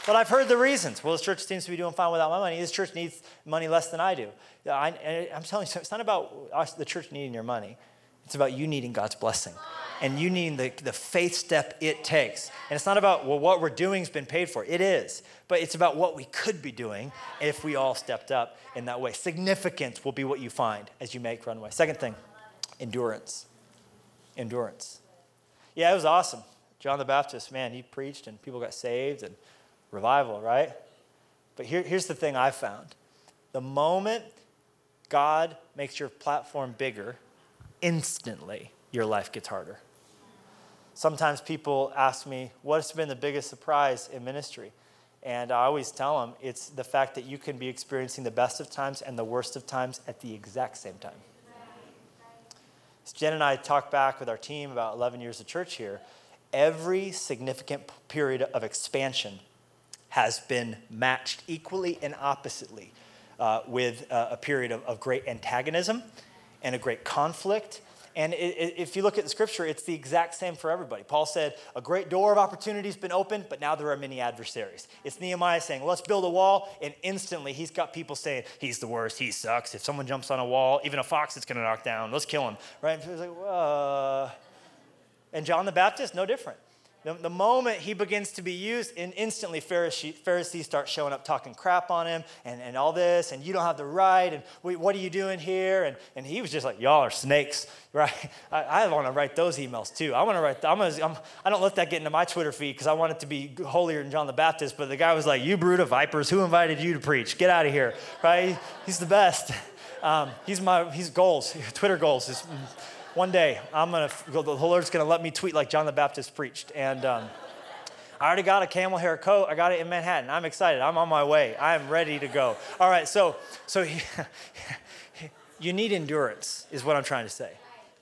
But I've heard the reasons. Well, this church seems to be doing fine without my money. This church needs money less than I do. I, am telling you, it's not about us, the church needing your money. It's about you needing God's blessing and you needing the, the faith step it takes. And it's not about, well, what we're doing has been paid for. It is. But it's about what we could be doing if we all stepped up in that way. Significance will be what you find as you make runway. Second thing, endurance. Endurance. Yeah, it was awesome. John the Baptist, man, he preached and people got saved and revival, right? But here, here's the thing I found the moment God makes your platform bigger, instantly your life gets harder. Sometimes people ask me, What's been the biggest surprise in ministry? And I always tell them it's the fact that you can be experiencing the best of times and the worst of times at the exact same time. Jen and I talk back with our team about 11 years of church here. Every significant period of expansion has been matched equally and oppositely uh, with uh, a period of, of great antagonism and a great conflict and it, it, if you look at the scripture, it's the exact same for everybody. Paul said, A great door of opportunity has been opened, but now there are many adversaries. It's Nehemiah saying, Let's build a wall. And instantly, he's got people saying, He's the worst. He sucks. If someone jumps on a wall, even a fox, it's going to knock down. Let's kill him. Right? And like. And John the Baptist, no different. The, the, moment he begins to be used, and instantly Pharisees, Pharisees start showing up talking crap on him and, and all this, and you don't have the right, and what are you doing here? And, and he was just like, y'all are snakes, right? I, I want to write those emails too. I want to write, I'm gonna, I'm, I don't let that get into my Twitter feed because I want it to be holier than John the Baptist, but the guy was like, you brood of vipers, who invited you to preach? Get out of here, right? He's the best. Um, he's my, he's goals, Twitter goals is one day I'm gonna go, the Lord's gonna let me tweet like John the Baptist preached, and um, I already got a camel hair coat. I got it in Manhattan. I'm excited. I'm on my way. I'm ready to go. All right, so so you need endurance, is what I'm trying to say.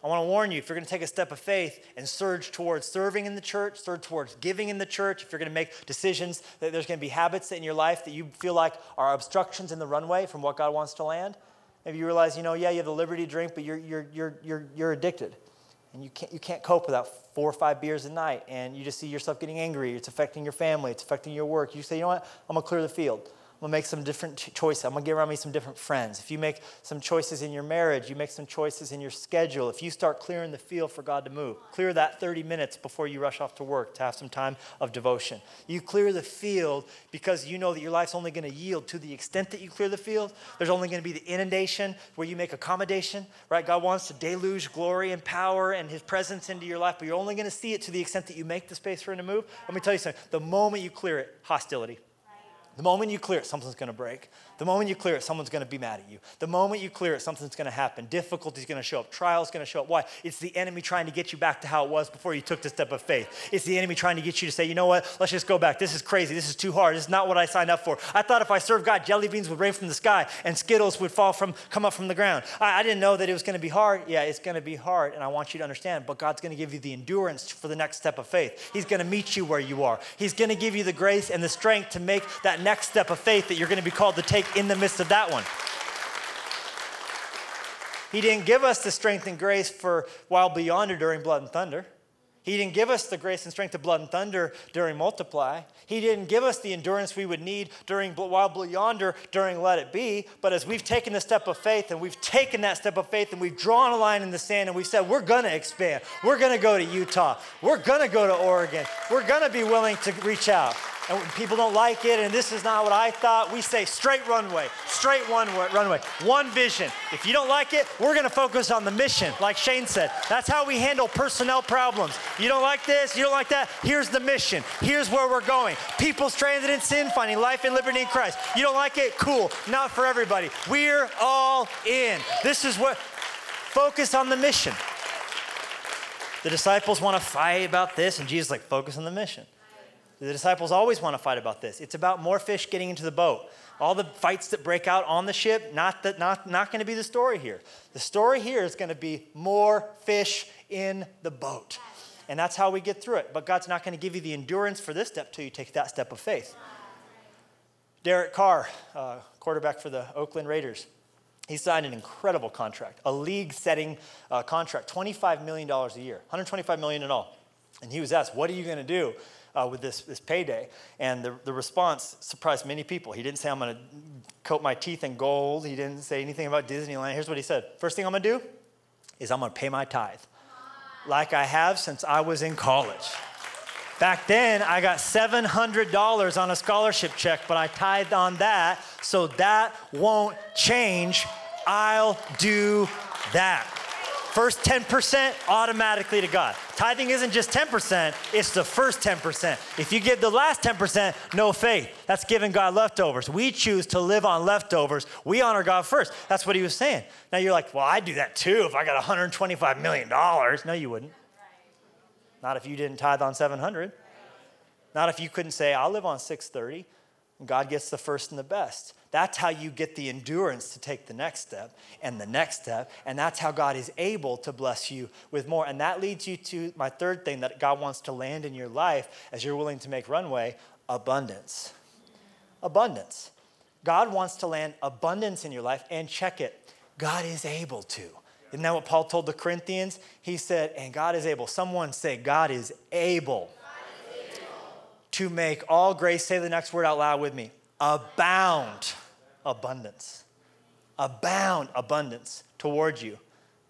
I want to warn you if you're going to take a step of faith and surge towards serving in the church, surge towards giving in the church, if you're going to make decisions that there's going to be habits in your life that you feel like are obstructions in the runway from what God wants to land, Maybe you realize, you know, yeah, you have the liberty to drink, but you're, you're, you're, you're, you're addicted. And you can't, you can't cope without four or five beers a night. And you just see yourself getting angry. It's affecting your family. It's affecting your work. You say, you know what? I'm going to clear the field. I'm gonna make some different choices. I'm gonna get around me some different friends. If you make some choices in your marriage, you make some choices in your schedule. If you start clearing the field for God to move, clear that 30 minutes before you rush off to work to have some time of devotion. You clear the field because you know that your life's only gonna yield to the extent that you clear the field. There's only gonna be the inundation where you make accommodation, right? God wants to deluge glory and power and His presence into your life, but you're only gonna see it to the extent that you make the space for Him to move. Let me tell you something the moment you clear it, hostility. The moment you clear it, something's going to break. The moment you clear it, someone's going to be mad at you. The moment you clear it, something's going to happen. Difficulty's going to show up. Trial's going to show up. Why? It's the enemy trying to get you back to how it was before you took the step of faith. It's the enemy trying to get you to say, you know what? Let's just go back. This is crazy. This is too hard. This is not what I signed up for. I thought if I served God, jelly beans would rain from the sky and Skittles would fall from, come up from the ground. I, I didn't know that it was going to be hard. Yeah, it's going to be hard, and I want you to understand. But God's going to give you the endurance for the next step of faith. He's going to meet you where you are. He's going to give you the grace and the strength to make that next step of faith that you're going to be called to take in the midst of that one. He didn't give us the strength and grace for Wild Blue Yonder during Blood and Thunder. He didn't give us the grace and strength of blood and thunder during Multiply. He didn't give us the endurance we would need during Wild Blue Yonder during Let It Be. But as we've taken the step of faith and we've taken that step of faith and we've drawn a line in the sand and we've said, we're going to expand. We're going to go to Utah. We're going to go to Oregon. We're going to be willing to reach out and people don't like it, and this is not what I thought, we say straight runway, straight one runway, one vision. If you don't like it, we're gonna focus on the mission, like Shane said. That's how we handle personnel problems. You don't like this, you don't like that, here's the mission. Here's where we're going. People stranded in sin, finding life and liberty in Christ. You don't like it? Cool, not for everybody. We're all in. This is what, focus on the mission. The disciples wanna fight about this, and Jesus like, focus on the mission. The disciples always want to fight about this. It's about more fish getting into the boat. All the fights that break out on the ship, not, that, not, not going to be the story here. The story here is going to be more fish in the boat. And that's how we get through it. But God's not going to give you the endurance for this step till you take that step of faith. Derek Carr, uh, quarterback for the Oakland Raiders, he signed an incredible contract, a league setting uh, contract, $25 million a year, 125 million in all. And he was asked, What are you going to do uh, with this, this payday. And the, the response surprised many people. He didn't say, I'm going to coat my teeth in gold. He didn't say anything about Disneyland. Here's what he said First thing I'm going to do is I'm going to pay my tithe, like I have since I was in college. Back then, I got $700 on a scholarship check, but I tithed on that, so that won't change. I'll do that. First 10% automatically to God. Tithing isn't just 10%, it's the first 10%. If you give the last 10%, no faith. That's giving God leftovers. We choose to live on leftovers. We honor God first. That's what he was saying. Now you're like, well, I'd do that too if I got $125 million. No, you wouldn't. Not if you didn't tithe on 700. Not if you couldn't say, I'll live on 630. God gets the first and the best. That's how you get the endurance to take the next step and the next step. And that's how God is able to bless you with more. And that leads you to my third thing that God wants to land in your life as you're willing to make runway abundance. Abundance. God wants to land abundance in your life and check it. God is able to. Isn't that what Paul told the Corinthians? He said, and God is able. Someone say, God is able, God is able. to make all grace, say the next word out loud with me, abound abundance. Abound abundance toward you,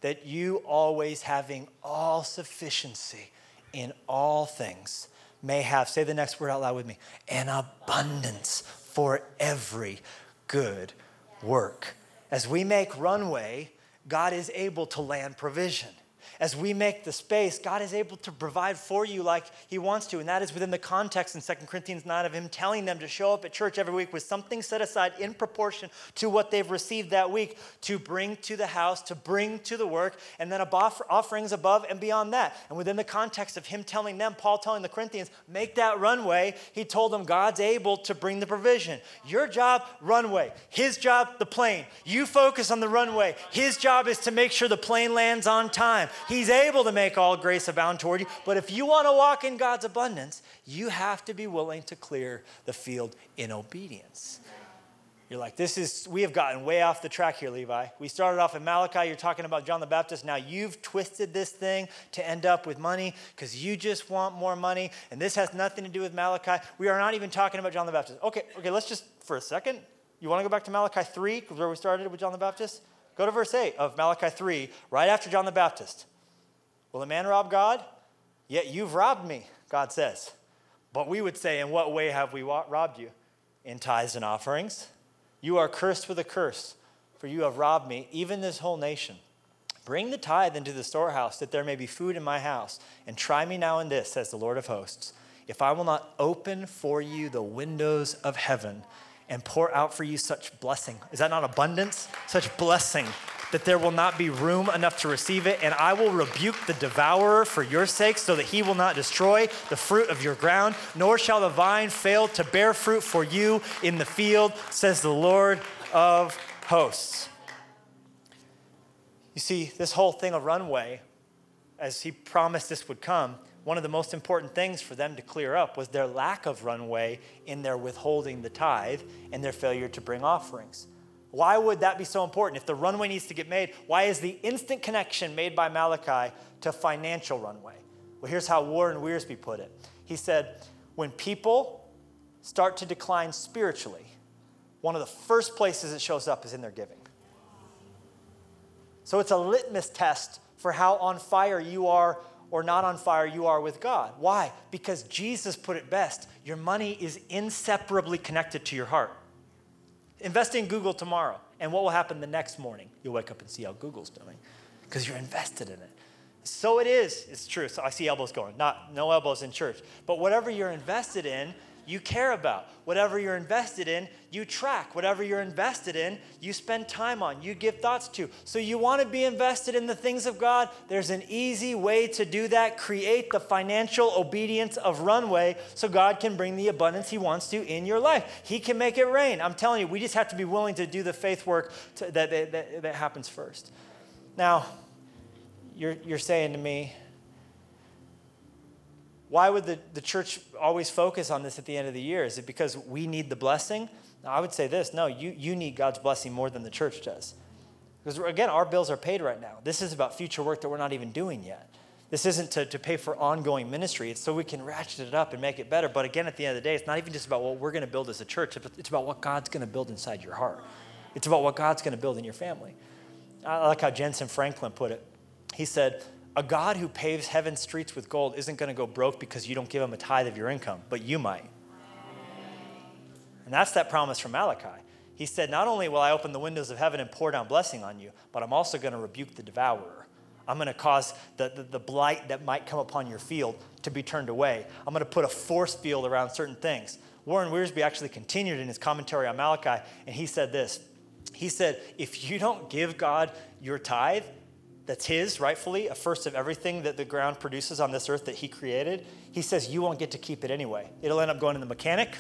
that you always having all sufficiency in all things may have, say the next word out loud with me, an abundance for every good work. As we make runway, God is able to land provision as we make the space, God is able to provide for you like He wants to. And that is within the context in 2 Corinthians 9 of Him telling them to show up at church every week with something set aside in proportion to what they've received that week to bring to the house, to bring to the work, and then offerings above and beyond that. And within the context of Him telling them, Paul telling the Corinthians, make that runway, He told them God's able to bring the provision. Your job, runway. His job, the plane. You focus on the runway. His job is to make sure the plane lands on time. He's able to make all grace abound toward you. But if you want to walk in God's abundance, you have to be willing to clear the field in obedience. You're like, this is, we have gotten way off the track here, Levi. We started off in Malachi. You're talking about John the Baptist. Now you've twisted this thing to end up with money because you just want more money. And this has nothing to do with Malachi. We are not even talking about John the Baptist. Okay, okay, let's just, for a second, you want to go back to Malachi 3, where we started with John the Baptist? Go to verse 8 of Malachi 3, right after John the Baptist. Will a man rob God? Yet you've robbed me, God says. But we would say, In what way have we robbed you? In tithes and offerings. You are cursed with a curse, for you have robbed me, even this whole nation. Bring the tithe into the storehouse, that there may be food in my house. And try me now in this, says the Lord of hosts, if I will not open for you the windows of heaven and pour out for you such blessing. Is that not abundance? Such blessing that there will not be room enough to receive it, and I will rebuke the devourer for your sake, so that he will not destroy the fruit of your ground, nor shall the vine fail to bear fruit for you in the field, says the Lord of hosts. You see, this whole thing of runway, as he promised this would come, one of the most important things for them to clear up was their lack of runway in their withholding the tithe and their failure to bring offerings. Why would that be so important? If the runway needs to get made, why is the instant connection made by Malachi to financial runway? Well, here's how Warren Wiersbe put it. He said, When people start to decline spiritually, one of the first places it shows up is in their giving. So it's a litmus test for how on fire you are or not on fire you are with God. Why? Because Jesus put it best your money is inseparably connected to your heart. Invest in Google tomorrow, and what will happen the next morning? You'll wake up and see how Google's doing because you're invested in it. So it is. It's true. So I see elbows going. Not no elbows in church. But whatever you're invested in, you care about. Whatever you're invested in, you track. Whatever you're invested in, you spend time on, you give thoughts to. So you want to be invested in the things of God? There's an easy way to do that. Create the financial obedience of runway so God can bring the abundance He wants to in your life. He can make it rain. I'm telling you, we just have to be willing to do the faith work to, that, that, that happens first. Now, you're, you're saying to me, why would the, the church always focus on this at the end of the year? Is it because we need the blessing? I would say this no, you, you need God's blessing more than the church does. Because again, our bills are paid right now. This is about future work that we're not even doing yet. This isn't to, to pay for ongoing ministry. It's so we can ratchet it up and make it better. But again, at the end of the day, it's not even just about what we're going to build as a church. It's about what God's going to build inside your heart. It's about what God's going to build in your family. I like how Jentezen Franklin put it. He said, a God who paves heaven's streets with gold isn't going to go broke because you don't give him a tithe of your income, but you might. And that's that promise from Malachi. He said, Not only will I open the windows of heaven and pour down blessing on you, but I'm also going to rebuke the devourer. I'm going to cause the, the, the, blight that might come upon your field to be turned away. I'm going to put a force field around certain things. Warren Wiersbe actually continued in his commentary on Malachi, and he said this. He said, If you don't give God your tithe, that's his, rightfully, a first of everything that the ground produces on this earth that he created, he says you won't get to keep it anyway. It'll end up going to the mechanic,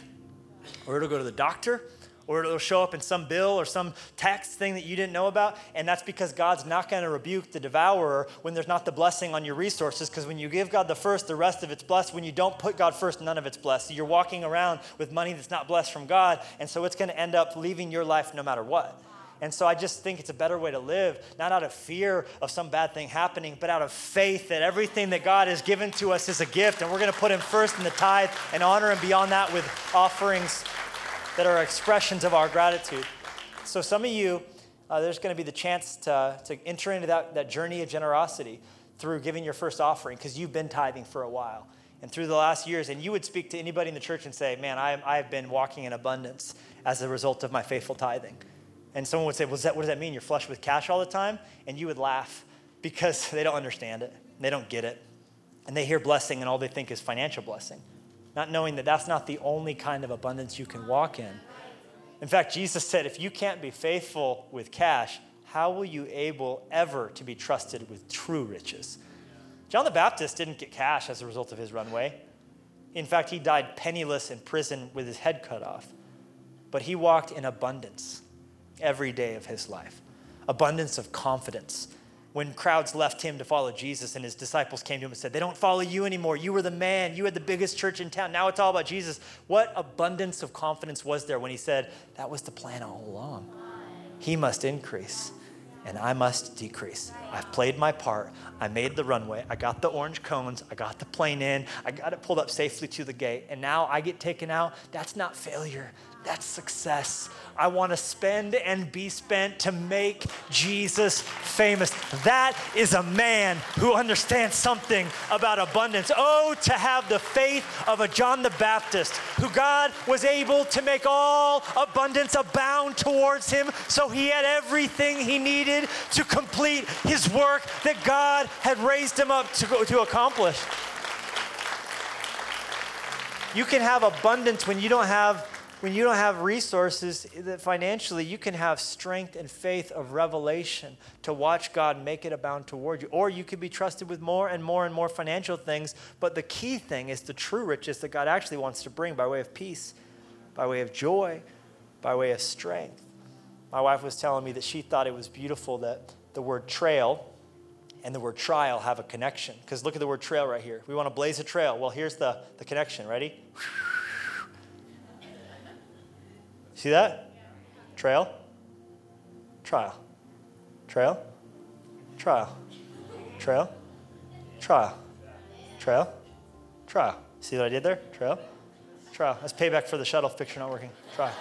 or it'll go to the doctor, or it'll show up in some bill or some tax thing that you didn't know about. And that's because God's not going to rebuke the devourer when there's not the blessing on your resources. Because when you give God the first, the rest of it's blessed. When you don't put God first, none of it's blessed. So you're walking around with money that's not blessed from God. And so it's going to end up leaving your life no matter what. And so I just think it's a better way to live, not out of fear of some bad thing happening, but out of faith that everything that God has given to us is a gift. And we're going to put Him first in the tithe and honor Him beyond that with offerings that are expressions of our gratitude. So, some of you, uh, there's going to be the chance to, to enter into that, that journey of generosity through giving your first offering because you've been tithing for a while. And through the last years, and you would speak to anybody in the church and say, Man, I, I've been walking in abundance as a result of my faithful tithing. And someone would say, well, that, What does that mean? You're flush with cash all the time? And you would laugh because they don't understand it, they don't get it. And they hear blessing, and all they think is financial blessing not knowing that that's not the only kind of abundance you can walk in. In fact, Jesus said, if you can't be faithful with cash, how will you able ever to be trusted with true riches? John the Baptist didn't get cash as a result of his runway. In fact, he died penniless in prison with his head cut off. But he walked in abundance every day of his life abundance of confidence, when crowds left him to follow Jesus and his disciples came to him and said, They don't follow you anymore. You were the man. You had the biggest church in town. Now it's all about Jesus. What abundance of confidence was there when he said, That was the plan all along? He must increase and I must decrease. I've played my part. I made the runway. I got the orange cones. I got the plane in. I got it pulled up safely to the gate. And now I get taken out. That's not failure. That's success. I want to spend and be spent to make Jesus famous. That is a man who understands something about abundance. Oh, to have the faith of a John the Baptist, who God was able to make all abundance abound towards him, so he had everything he needed to complete his work that God had raised him up to, to accomplish. You can have abundance when you don't have when you don't have resources eh, financially, you can have strength and faith of revelation to watch God make it abound toward you. Or you could be trusted with more and more and more financial things. But the key thing is the true riches that God actually wants to bring by way of peace, by way of joy, by way of strength. My wife was telling me that she thought it was beautiful that the word trail and the word trial have a connection. Because look at the word trail right here. We want to blaze a trail. Well, here's the, the connection. Ready? See that? Trail, trial, trail, trial, trail, trial, trail, trial. See what I did there? Trail, trial. That's payback for the shuttle picture not working. Trial.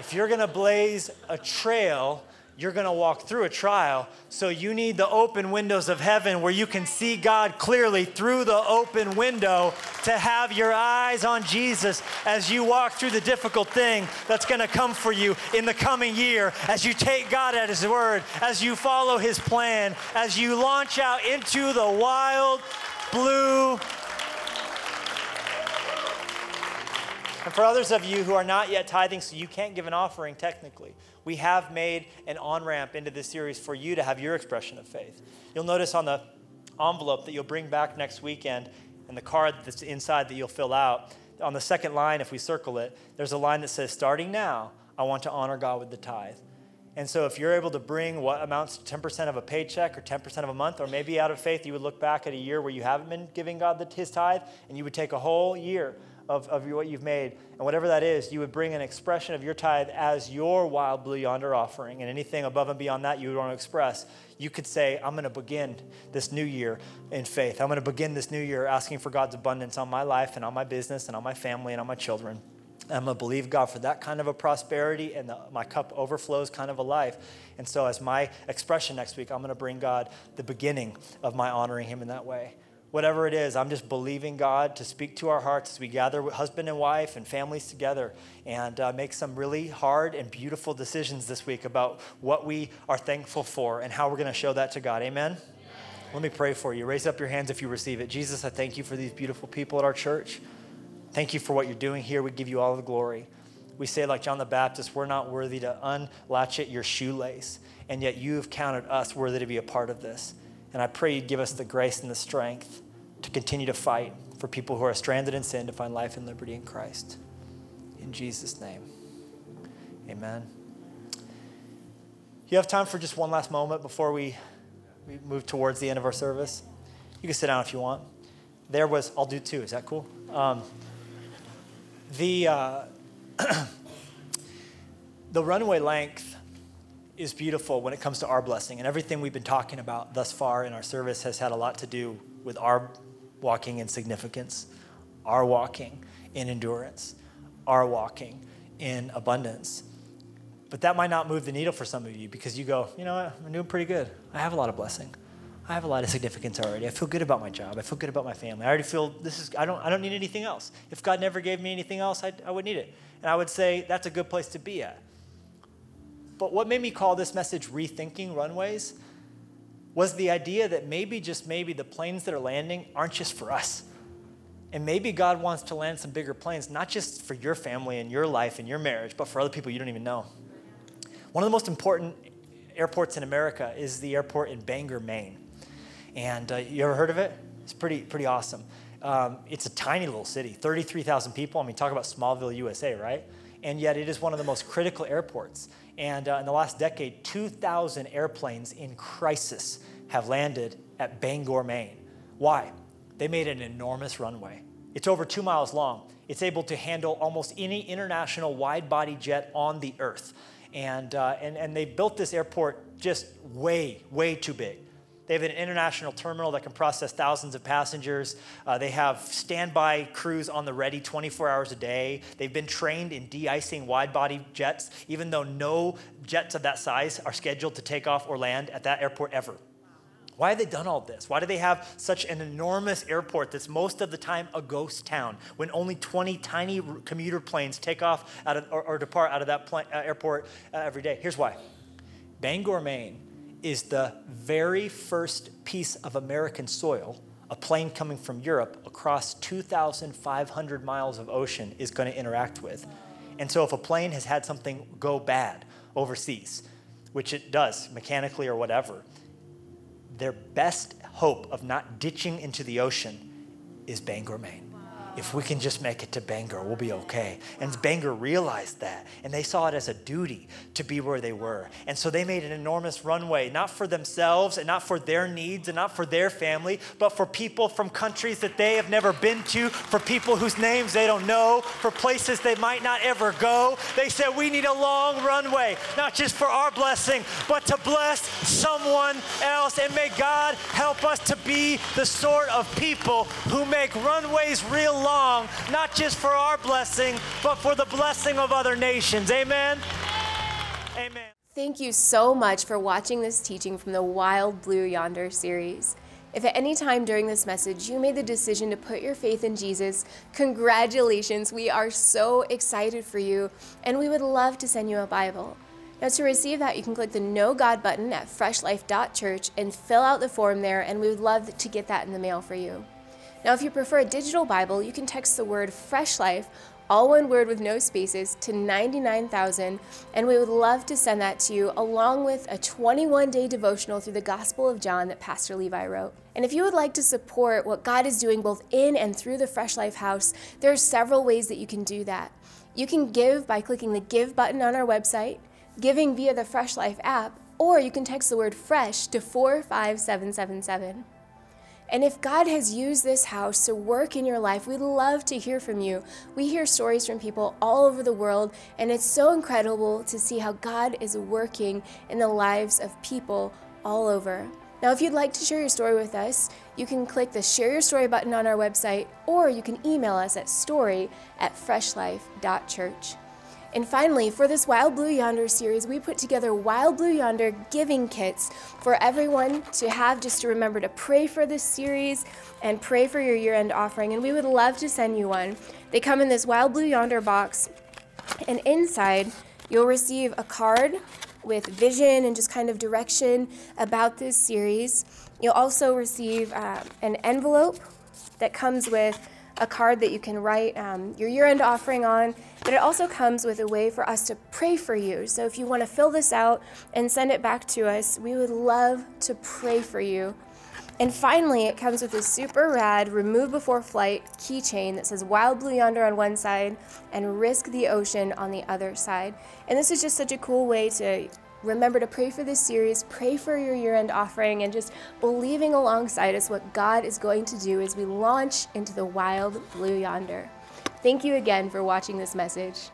if you're going to blaze a trail, you're going to walk through a trial. So you need the open windows of heaven where you can see God clearly through the open window to have your eyes on Jesus as you walk through the difficult thing that's going to come for you in the coming year, as you take God at His word, as you follow His plan, as you launch out into the wild blue And for others of you who are not yet tithing, so you can't give an offering technically, we have made an on ramp into this series for you to have your expression of faith. You'll notice on the envelope that you'll bring back next weekend and the card that's inside that you'll fill out, on the second line, if we circle it, there's a line that says, Starting now, I want to honor God with the tithe. And so, if you're able to bring what amounts to 10% of a paycheck or 10% of a month, or maybe out of faith, you would look back at a year where you haven't been giving God his tithe, and you would take a whole year of, of what you've made. And whatever that is, you would bring an expression of your tithe as your wild blue yonder offering. And anything above and beyond that you would want to express, you could say, I'm going to begin this new year in faith. I'm going to begin this new year asking for God's abundance on my life and on my business and on my family and on my children. I'm going to believe God for that kind of a prosperity and the, my cup overflows kind of a life. And so, as my expression next week, I'm going to bring God the beginning of my honoring Him in that way whatever it is, I'm just believing God to speak to our hearts as we gather husband and wife and families together and uh, make some really hard and beautiful decisions this week about what we are thankful for and how we're going to show that to God. Amen? Let me pray for you. Raise up your hands if you receive it. Jesus, I thank you for these beautiful people at our church. Thank you for what you're doing here. We give you all the glory. We say, like John the Baptist, we're not worthy to unlatch your shoelace, and yet you have counted us worthy to be a part of this. And I pray you'd give us the grace and the strength to continue to fight for people who are stranded in sin to find life and liberty in Christ. In Jesus' name. Amen. You have time for just one last moment before we, we move towards the end of our service? You can sit down if you want. There was, I'll do two. Is that cool? Um, the, uh, the runway length is beautiful when it comes to our blessing. And everything we've been talking about thus far in our service has had a lot to do with our walking in significance, our walking in endurance, our walking in abundance. But that might not move the needle for some of you because you go, you know what, I'm doing pretty good. I have a lot of blessing. I have a lot of significance already. I feel good about my job. I feel good about my family. I already feel this is, I don't, I don't need anything else. If God never gave me anything else, I, I would need it. And I would say that's a good place to be at. But what made me call this message Rethinking Runways was the idea that maybe, just maybe, the planes that are landing aren't just for us. And maybe God wants to land some bigger planes, not just for your family and your life and your marriage, but for other people you don't even know. One of the most important airports in America is the airport in Bangor, Maine. And uh, you ever heard of it? It's pretty, pretty awesome. Um, it's a tiny little city, 33,000 people. I mean, talk about Smallville, USA, right? And yet it is one of the most critical airports. And uh, in the last decade, 2,000 airplanes in crisis have landed at Bangor, Maine. Why? They made an enormous runway. It's over two miles long. It's able to handle almost any international wide body jet on the earth. And, uh, and, and they built this airport just way, way too big. They have an international terminal that can process thousands of passengers. Uh, they have standby crews on the ready 24 hours a day. They've been trained in de icing wide body jets, even though no jets of that size are scheduled to take off or land at that airport ever. Why have they done all this? Why do they have such an enormous airport that's most of the time a ghost town when only 20 tiny commuter planes take off out of, or, or depart out of that uh, airport uh, every day? Here's why Bangor, Maine is the very first piece of American soil a plane coming from Europe across 2,500 miles of ocean is going to interact with. And so if a plane has had something go bad overseas, which it does mechanically or whatever, their best hope of not ditching into the ocean is Bangor, Maine if we can just make it to Bangor, we'll be okay. And Bangor realized that, and they saw it as a duty to be where they were. And so they made an enormous runway, not for themselves and not for their needs and not for their family, but for people from countries that they have never been to, for people whose names they don't know, for places they might not ever go. They said, We need a long runway, not just for our blessing, but to bless someone else. And may God help us to be the sort of people who make runways real long, not just for our blessing, but for the blessing of other nations. Amen. Amen. Thank you so much for watching this teaching from the Wild Blue Yonder series. If at any time during this message you made the decision to put your faith in Jesus, congratulations. We are so excited for you, and we would love to send you a Bible. Now, to receive that, you can click the Know God button at freshlife.church and fill out the form there, and we would love to get that in the mail for you. Now, if you prefer a digital Bible, you can text the word Fresh Life, all one word with no spaces, to 99,000, and we would love to send that to you along with a 21 day devotional through the Gospel of John that Pastor Levi wrote. And if you would like to support what God is doing both in and through the Fresh Life House, there are several ways that you can do that. You can give by clicking the Give button on our website, giving via the Fresh Life app, or you can text the word FRESH to 45777. And if God has used this house to work in your life, we'd love to hear from you. We hear stories from people all over the world, and it's so incredible to see how God is working in the lives of people all over. Now, if you'd like to share your story with us, you can click the Share Your Story button on our website, or you can email us at story at freshlife.church. And finally, for this Wild Blue Yonder series, we put together Wild Blue Yonder giving kits for everyone to have just to remember to pray for this series and pray for your year end offering. And we would love to send you one. They come in this Wild Blue Yonder box, and inside, you'll receive a card with vision and just kind of direction about this series. You'll also receive uh, an envelope that comes with a card that you can write um, your year end offering on, but it also comes with a way for us to pray for you. So if you want to fill this out and send it back to us, we would love to pray for you. And finally, it comes with a super rad remove before flight keychain that says Wild Blue Yonder on one side and Risk the Ocean on the other side. And this is just such a cool way to remember to pray for this series, pray for your year end offering, and just believing alongside us what God is going to do as we launch into the wild blue yonder. Thank you again for watching this message.